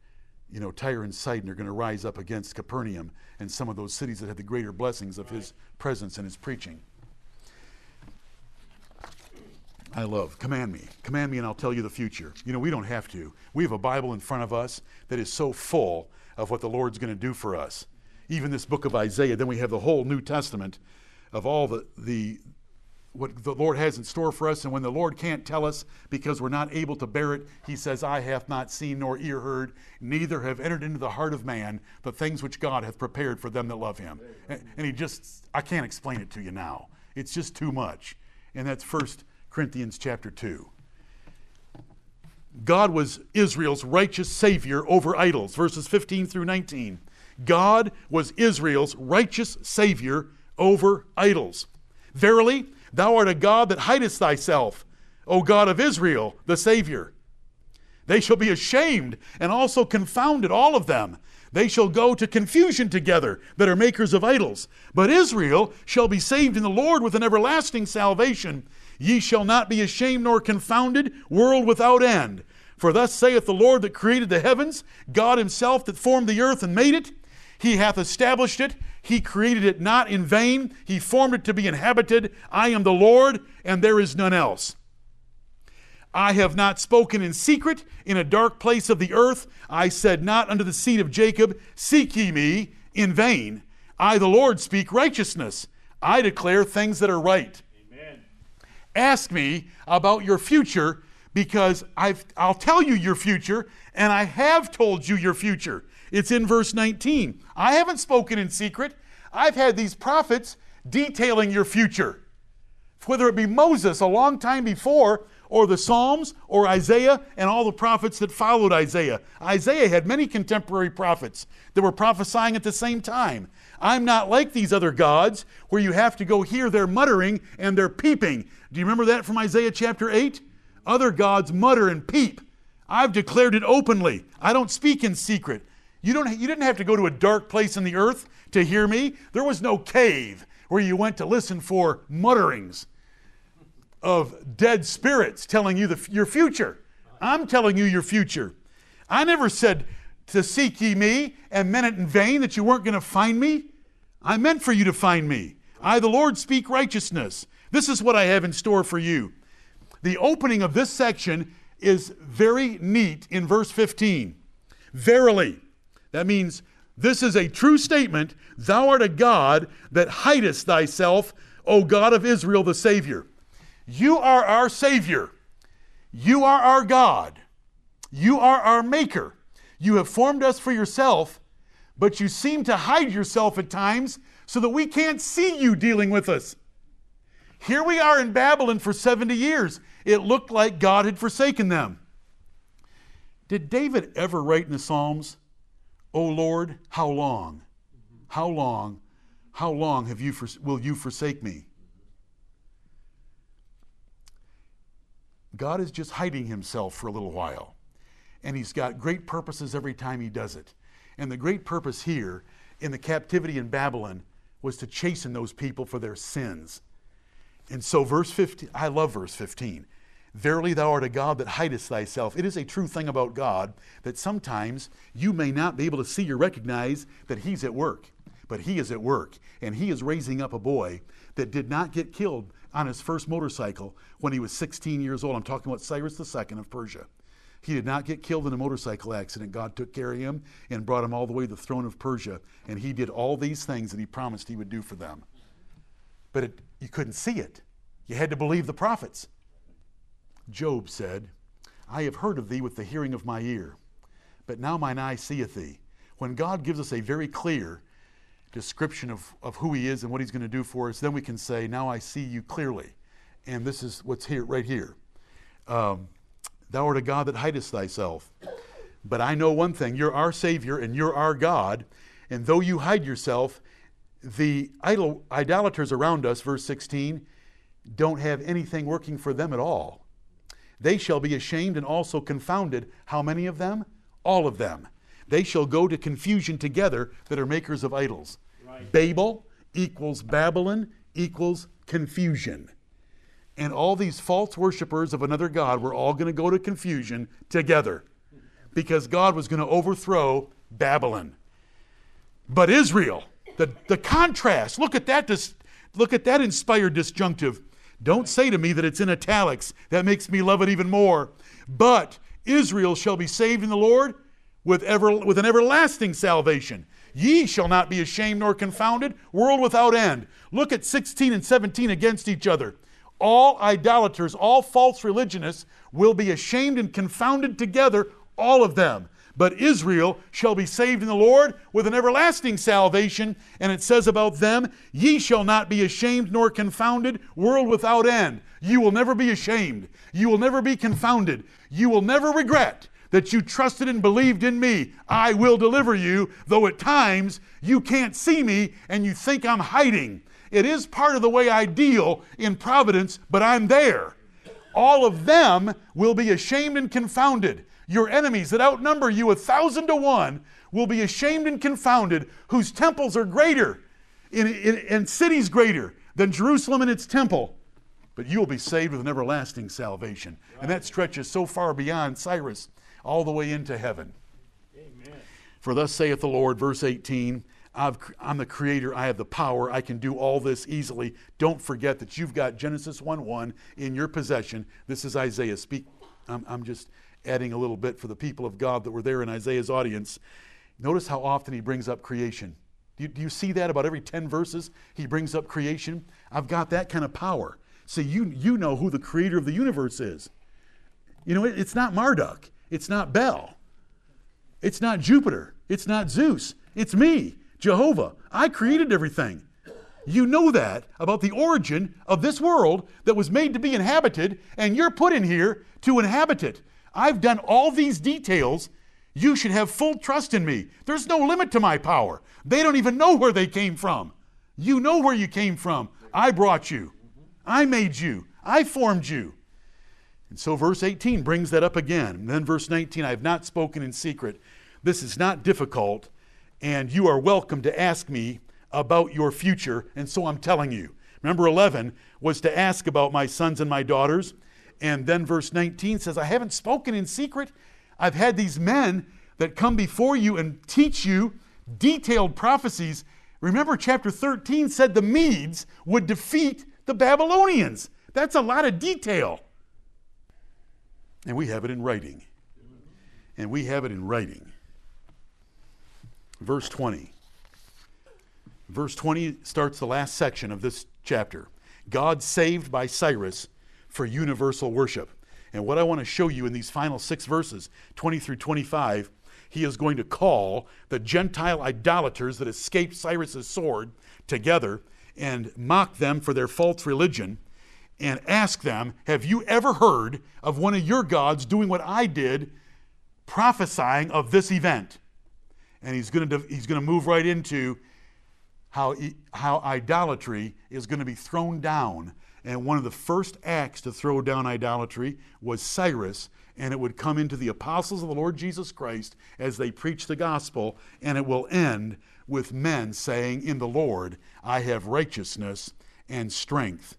you know, Tyre and Sidon are going to rise up against Capernaum and some of those cities that had the greater blessings of his presence and his preaching. I love. Command me. Command me, and I'll tell you the future. You know, we don't have to. We have a Bible in front of us that is so full of what the Lord's going to do for us. Even this book of Isaiah. Then we have the whole New Testament of all the, the what the Lord has in store for us. And when the Lord can't tell us because we're not able to bear it, He says, I have not seen nor ear heard, neither have entered into the heart of man the things which God hath prepared for them that love Him. And, and He just, I can't explain it to you now. It's just too much. And that's First Corinthians chapter 2. God was Israel's righteous Savior over idols, verses 15 through 19. God was Israel's righteous Savior over idols. Verily, thou art a God that hidest thyself, O God of Israel, the Savior. They shall be ashamed and also confounded, all of them. They shall go to confusion together that are makers of idols. But Israel shall be saved in the Lord with an everlasting salvation. Ye shall not be ashamed nor confounded, world without end. For thus saith the Lord that created the heavens, God himself that formed the earth and made it. He hath established it. He created it not in vain. He formed it to be inhabited. I am the Lord, and there is none else. I have not spoken in secret in a dark place of the earth. I said not unto the seed of Jacob, Seek ye me in vain. I, the Lord, speak righteousness. I declare things that are right. Ask me about your future because i will tell you your future, and I have told you your future. It's in verse 19. I haven't spoken in secret. I've had these prophets detailing your future. Whether it be Moses a long time before, or the Psalms, or Isaiah, and all the prophets that followed Isaiah. Isaiah had many contemporary prophets that were prophesying at the same time. I'm not like these other gods where you have to go hear their muttering and their peeping. Do you remember that from Isaiah chapter 8? Other gods mutter and peep. I've declared it openly. I don't speak in secret. You, don't, you didn't have to go to a dark place in the earth to hear me. There was no cave where you went to listen for mutterings of dead spirits telling you the, your future. I'm telling you your future. I never said to seek ye me and meant it in vain that you weren't going to find me. I meant for you to find me. I, the Lord, speak righteousness. This is what I have in store for you. The opening of this section is very neat in verse 15. Verily, that means this is a true statement. Thou art a God that hidest thyself, O God of Israel, the Savior. You are our Savior. You are our God. You are our Maker. You have formed us for yourself, but you seem to hide yourself at times so that we can't see you dealing with us. Here we are in Babylon for 70 years. It looked like God had forsaken them. Did David ever write in the Psalms, O Lord, how long? How long? How long have you will you forsake me? God is just hiding himself for a little while. And he's got great purposes every time he does it. And the great purpose here in the captivity in Babylon was to chasten those people for their sins. And so, verse 15, I love verse 15. Verily, thou art a God that hidest thyself. It is a true thing about God that sometimes you may not be able to see or recognize that He's at work, but He is at work. And He is raising up a boy that did not get killed on his first motorcycle when he was 16 years old. I'm talking about Cyrus II of Persia. He did not get killed in a motorcycle accident. God took care of him and brought him all the way to the throne of Persia. And he did all these things that he promised he would do for them. But it, you couldn't see it. You had to believe the prophets. Job said, I have heard of thee with the hearing of my ear, but now mine eye seeth thee. When God gives us a very clear description of, of who he is and what he's going to do for us, then we can say, Now I see you clearly. And this is what's here, right here. Um, Thou art a God that hidest thyself. But I know one thing you're our Savior and you're our God. And though you hide yourself, the idol, idolaters around us, verse 16, don't have anything working for them at all. They shall be ashamed and also confounded. How many of them? All of them. They shall go to confusion together that are makers of idols. Right. Babel equals Babylon equals confusion. And all these false worshippers of another God were all going to go to confusion together because God was going to overthrow Babylon. But Israel, the, the contrast, look at that, dis, look at that inspired disjunctive. Don't say to me that it's in italics. That makes me love it even more. But Israel shall be saved in the Lord with, ever, with an everlasting salvation. Ye shall not be ashamed nor confounded, world without end. Look at 16 and 17 against each other. All idolaters, all false religionists will be ashamed and confounded together, all of them. But Israel shall be saved in the Lord with an everlasting salvation. And it says about them, Ye shall not be ashamed nor confounded, world without end. You will never be ashamed. You will never be confounded. You will never regret that you trusted and believed in me. I will deliver you, though at times you can't see me and you think I'm hiding. It is part of the way I deal in providence, but I'm there. All of them will be ashamed and confounded. Your enemies that outnumber you a thousand to one will be ashamed and confounded, whose temples are greater and cities greater than Jerusalem and its temple. But you will be saved with an everlasting salvation. And that stretches so far beyond Cyrus, all the way into heaven. Amen. For thus saith the Lord, verse 18. I am the creator. I have the power. I can do all this easily. Don't forget that you've got Genesis 1 1 in your possession. This is Isaiah. Speak. I'm, I'm just adding a little bit for the people of God that were there in Isaiah's audience. Notice how often he brings up creation. Do you, do you see that about every 10 verses? He brings up creation. I've got that kind of power. See, you, you know who the creator of the universe is. You know, it, it's not Marduk, it's not Bel, it's not Jupiter, it's not Zeus, it's me, Jehovah. I created everything. You know that about the origin of this world that was made to be inhabited, and you're put in here to inhabit it. I've done all these details. You should have full trust in me. There's no limit to my power. They don't even know where they came from. You know where you came from. I brought you. I made you. I formed you. And so verse 18 brings that up again. And then verse 19 I have not spoken in secret. This is not difficult, and you are welcome to ask me about your future. And so I'm telling you. Remember, 11 was to ask about my sons and my daughters. And then verse 19 says, I haven't spoken in secret. I've had these men that come before you and teach you detailed prophecies. Remember, chapter 13 said the Medes would defeat the Babylonians. That's a lot of detail. And we have it in writing. And we have it in writing. Verse 20. Verse 20 starts the last section of this chapter. God saved by Cyrus for universal worship. And what I want to show you in these final six verses, 20 through 25, he is going to call the Gentile idolaters that escaped Cyrus's sword together and mock them for their false religion and ask them, Have you ever heard of one of your gods doing what I did, prophesying of this event? And he's going to, he's going to move right into how, how idolatry is going to be thrown down and one of the first acts to throw down idolatry was Cyrus, and it would come into the apostles of the Lord Jesus Christ as they preach the gospel, and it will end with men saying, In the Lord I have righteousness and strength.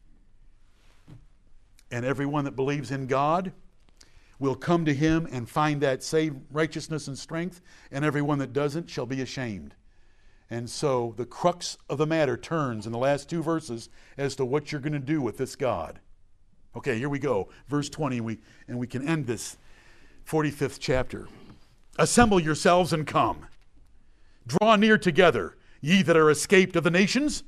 And everyone that believes in God will come to him and find that same righteousness and strength, and everyone that doesn't shall be ashamed. And so the crux of the matter turns in the last two verses as to what you're going to do with this God. Okay, here we go. Verse 20, we, and we can end this 45th chapter. Assemble yourselves and come. Draw near together, ye that are escaped of the nations.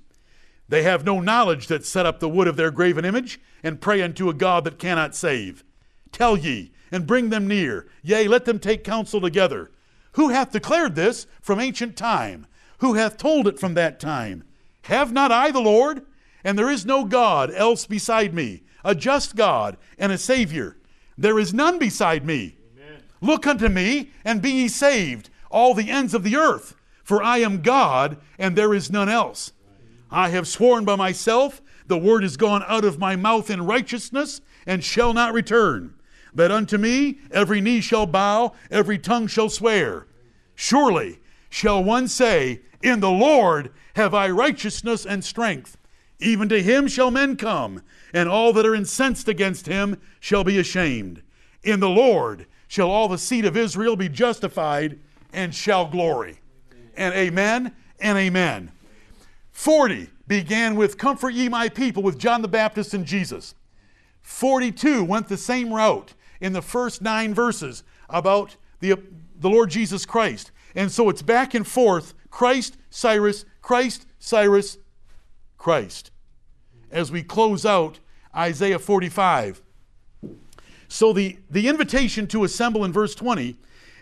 They have no knowledge that set up the wood of their graven image, and pray unto a God that cannot save. Tell ye, and bring them near. Yea, let them take counsel together. Who hath declared this from ancient time? who hath told it from that time. Have not I the Lord? And there is no God else beside me, a just God and a Savior. There is none beside me. Amen. Look unto me and be ye saved, all the ends of the earth, for I am God and there is none else. I have sworn by myself, the word is gone out of my mouth in righteousness and shall not return. That unto me every knee shall bow, every tongue shall swear. Surely shall one say, In the Lord have I righteousness and strength. Even to him shall men come, and all that are incensed against him shall be ashamed. In the Lord shall all the seed of Israel be justified and shall glory. And amen and amen. 40 began with Comfort ye my people with John the Baptist and Jesus. 42 went the same route in the first nine verses about the, the Lord Jesus Christ. And so it's back and forth Christ, Cyrus, Christ, Cyrus, Christ. As we close out Isaiah 45. So the, the invitation to assemble in verse 20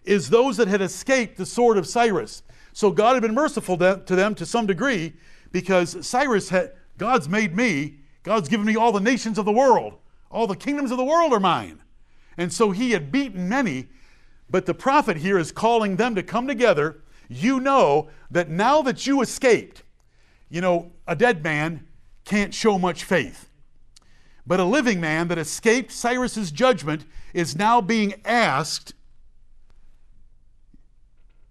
is those that had escaped the sword of Cyrus. So God had been merciful to them to some degree because Cyrus had, God's made me, God's given me all the nations of the world. All the kingdoms of the world are mine. And so he had beaten many, but the prophet here is calling them to come together. You know that now that you escaped, you know, a dead man can't show much faith. But a living man that escaped Cyrus's judgment is now being asked.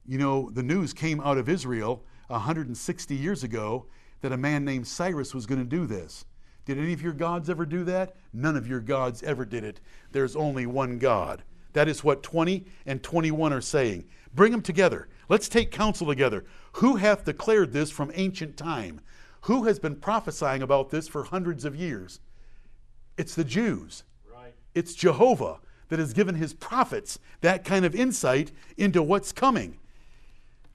You know, the news came out of Israel 160 years ago that a man named Cyrus was going to do this. Did any of your gods ever do that? None of your gods ever did it. There's only one God. That is what 20 and 21 are saying. Bring them together. Let's take counsel together. Who hath declared this from ancient time? Who has been prophesying about this for hundreds of years? It's the Jews. Right. It's Jehovah that has given his prophets that kind of insight into what's coming.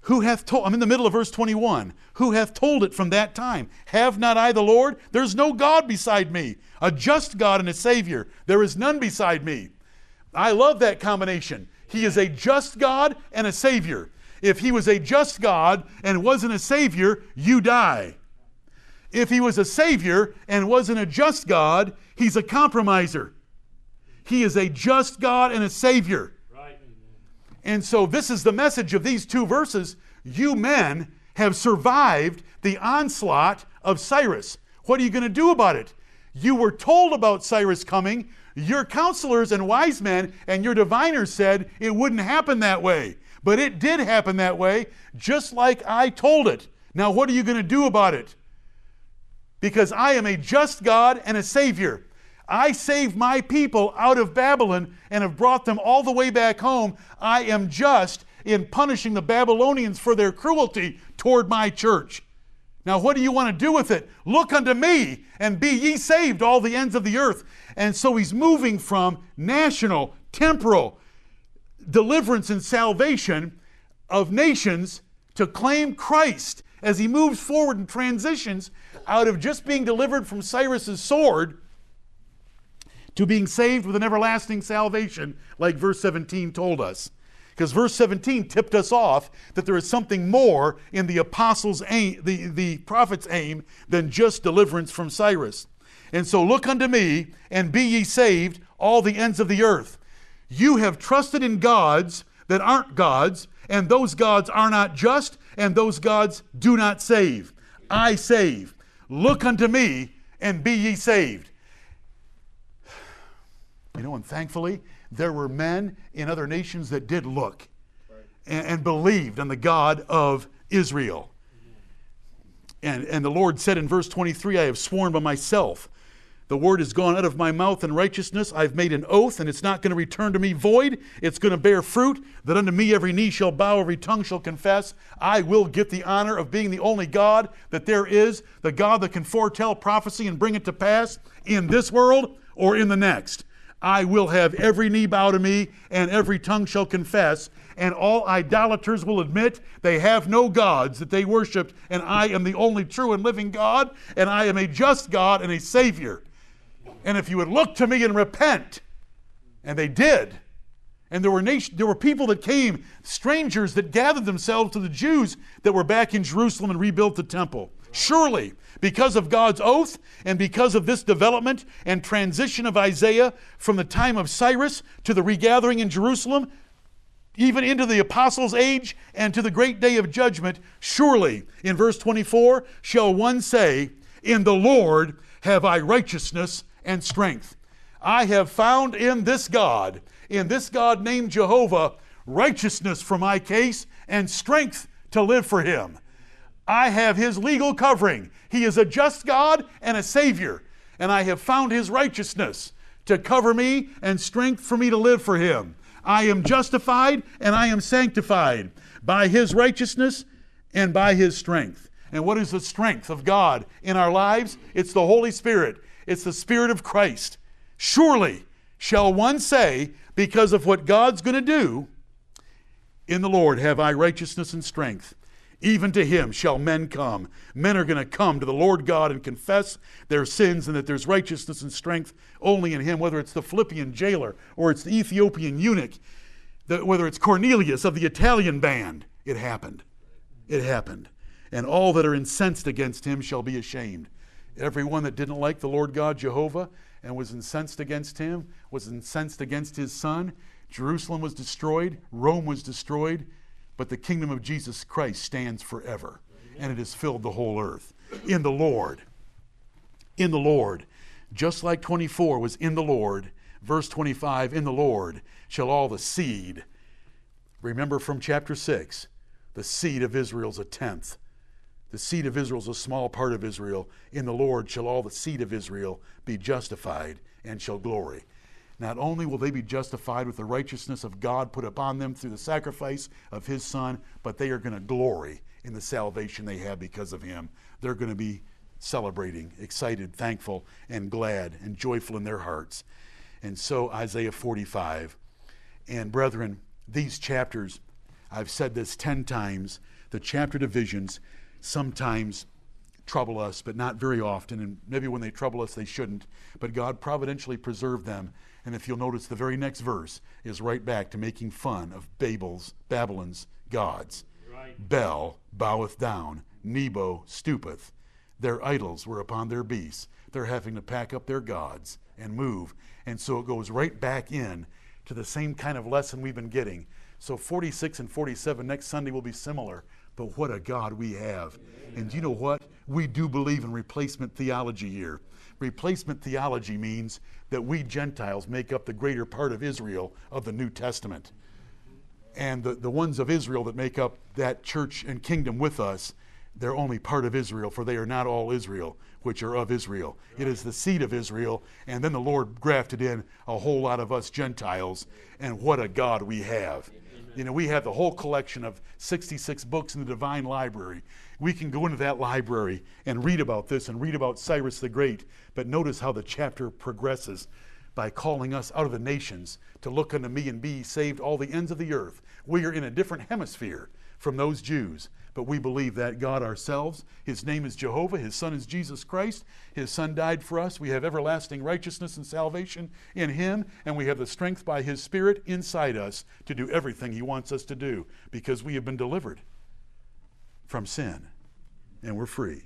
Who hath told, I'm in the middle of verse 21. Who hath told it from that time? Have not I the Lord? There's no God beside me, a just God and a Savior. There is none beside me. I love that combination. He is a just God and a Savior. If he was a just God and wasn't a Savior, you die. If he was a Savior and wasn't a just God, he's a compromiser. He is a just God and a Savior. And so, this is the message of these two verses. You men have survived the onslaught of Cyrus. What are you going to do about it? You were told about Cyrus coming. Your counselors and wise men and your diviners said it wouldn't happen that way. But it did happen that way, just like I told it. Now, what are you going to do about it? Because I am a just God and a Savior. I saved my people out of Babylon and have brought them all the way back home. I am just in punishing the Babylonians for their cruelty toward my church. Now, what do you want to do with it? Look unto me and be ye saved, all the ends of the earth. And so he's moving from national, temporal deliverance and salvation of nations to claim Christ as he moves forward and transitions out of just being delivered from Cyrus's sword to being saved with an everlasting salvation, like verse 17 told us. Because verse 17 tipped us off that there is something more in the apostles' aim, the, the prophet's aim, than just deliverance from Cyrus. And so look unto me, and be ye saved, all the ends of the earth. You have trusted in gods that aren't gods, and those gods are not just, and those gods do not save. I save. Look unto me, and be ye saved. You know, and thankfully, there were men in other nations that did look right. and, and, believed on the God of Israel. And, and the Lord said in verse 23, I have sworn by myself. The word has gone out of my mouth in righteousness. I've made an oath, and it's not going to return to me void. It's going to bear fruit, that unto me every knee shall bow, every tongue shall confess. I will get the honor of being the only God that there is, the God that can foretell prophecy and bring it to pass in this world or in the next. I will have every knee bow to me, and every tongue shall confess, and all idolaters will admit they have no gods that they worshiped, and I am the only true and living God, and I am a just God and a Savior. And if you would look to me and repent, and they did, and there were, nation, there were people that came, strangers that gathered themselves to the Jews that were back in Jerusalem and rebuilt the temple. Surely, because of God's oath and because of this development and transition of Isaiah from the time of Cyrus to the regathering in Jerusalem, even into the apostles' age and to the great day of judgment, surely, in verse 24, shall one say, In the Lord have I righteousness and strength. I have found in this God, in this God named Jehovah, righteousness for my case and strength to live for him. I have his legal covering. He is a just God and a Savior, and I have found his righteousness to cover me and strength for me to live for him. I am justified and I am sanctified by his righteousness and by his strength. And what is the strength of God in our lives? It's the Holy Spirit, it's the Spirit of Christ. Surely shall one say, because of what God's going to do, in the Lord have I righteousness and strength. Even to him shall men come. Men are going to come to the Lord God and confess their sins and that there's righteousness and strength only in him, whether it's the Philippian jailer or it's the Ethiopian eunuch, whether it's Cornelius of the Italian band. It happened. It happened. And all that are incensed against him shall be ashamed. Everyone that didn't like the Lord God Jehovah and was incensed against him, was incensed against his son, Jerusalem was destroyed, Rome was destroyed, but the kingdom of Jesus Christ stands forever, and it has filled the whole earth. In the Lord. In the Lord. Just like 24 was in the Lord, verse 25, in the Lord shall all the seed. Remember from chapter 6, the seed of Israel's a tenth. The seed of Israel is a small part of Israel. In the Lord shall all the seed of Israel be justified and shall glory. Not only will they be justified with the righteousness of God put upon them through the sacrifice of his Son, but they are going to glory in the salvation they have because of him. They're going to be celebrating, excited, thankful, and glad and joyful in their hearts. And so, Isaiah 45. And, brethren, these chapters, I've said this 10 times, the chapter divisions sometimes trouble us, but not very often. And maybe when they trouble us, they shouldn't. But God providentially preserved them and if you'll notice, the very next verse is right back to making fun of Babel's, Babylon's gods. Right. Bel boweth down, Nebo stoopeth. Their idols were upon their beasts. They're having to pack up their gods and move. And so it goes right back in to the same kind of lesson we've been getting. So 46 and 47 next Sunday will be similar. But what a God we have. And you know what? We do believe in replacement theology here. Replacement theology means that we Gentiles make up the greater part of Israel of the New Testament. And the, the ones of Israel that make up that church and kingdom with us, they're only part of Israel, for they are not all Israel, which are of Israel. It is the seed of Israel, and then the Lord grafted in a whole lot of us Gentiles, and what a God we have. You know, we have the whole collection of 66 books in the Divine Library. We can go into that library and read about this and read about Cyrus the Great, but notice how the chapter progresses by calling us out of the nations to look unto me and be saved all the ends of the earth. We are in a different hemisphere from those Jews, but we believe that God ourselves, His name is Jehovah, His Son is Jesus Christ, His Son died for us. We have everlasting righteousness and salvation in Him, and we have the strength by His Spirit inside us to do everything He wants us to do because we have been delivered from sin and we're free.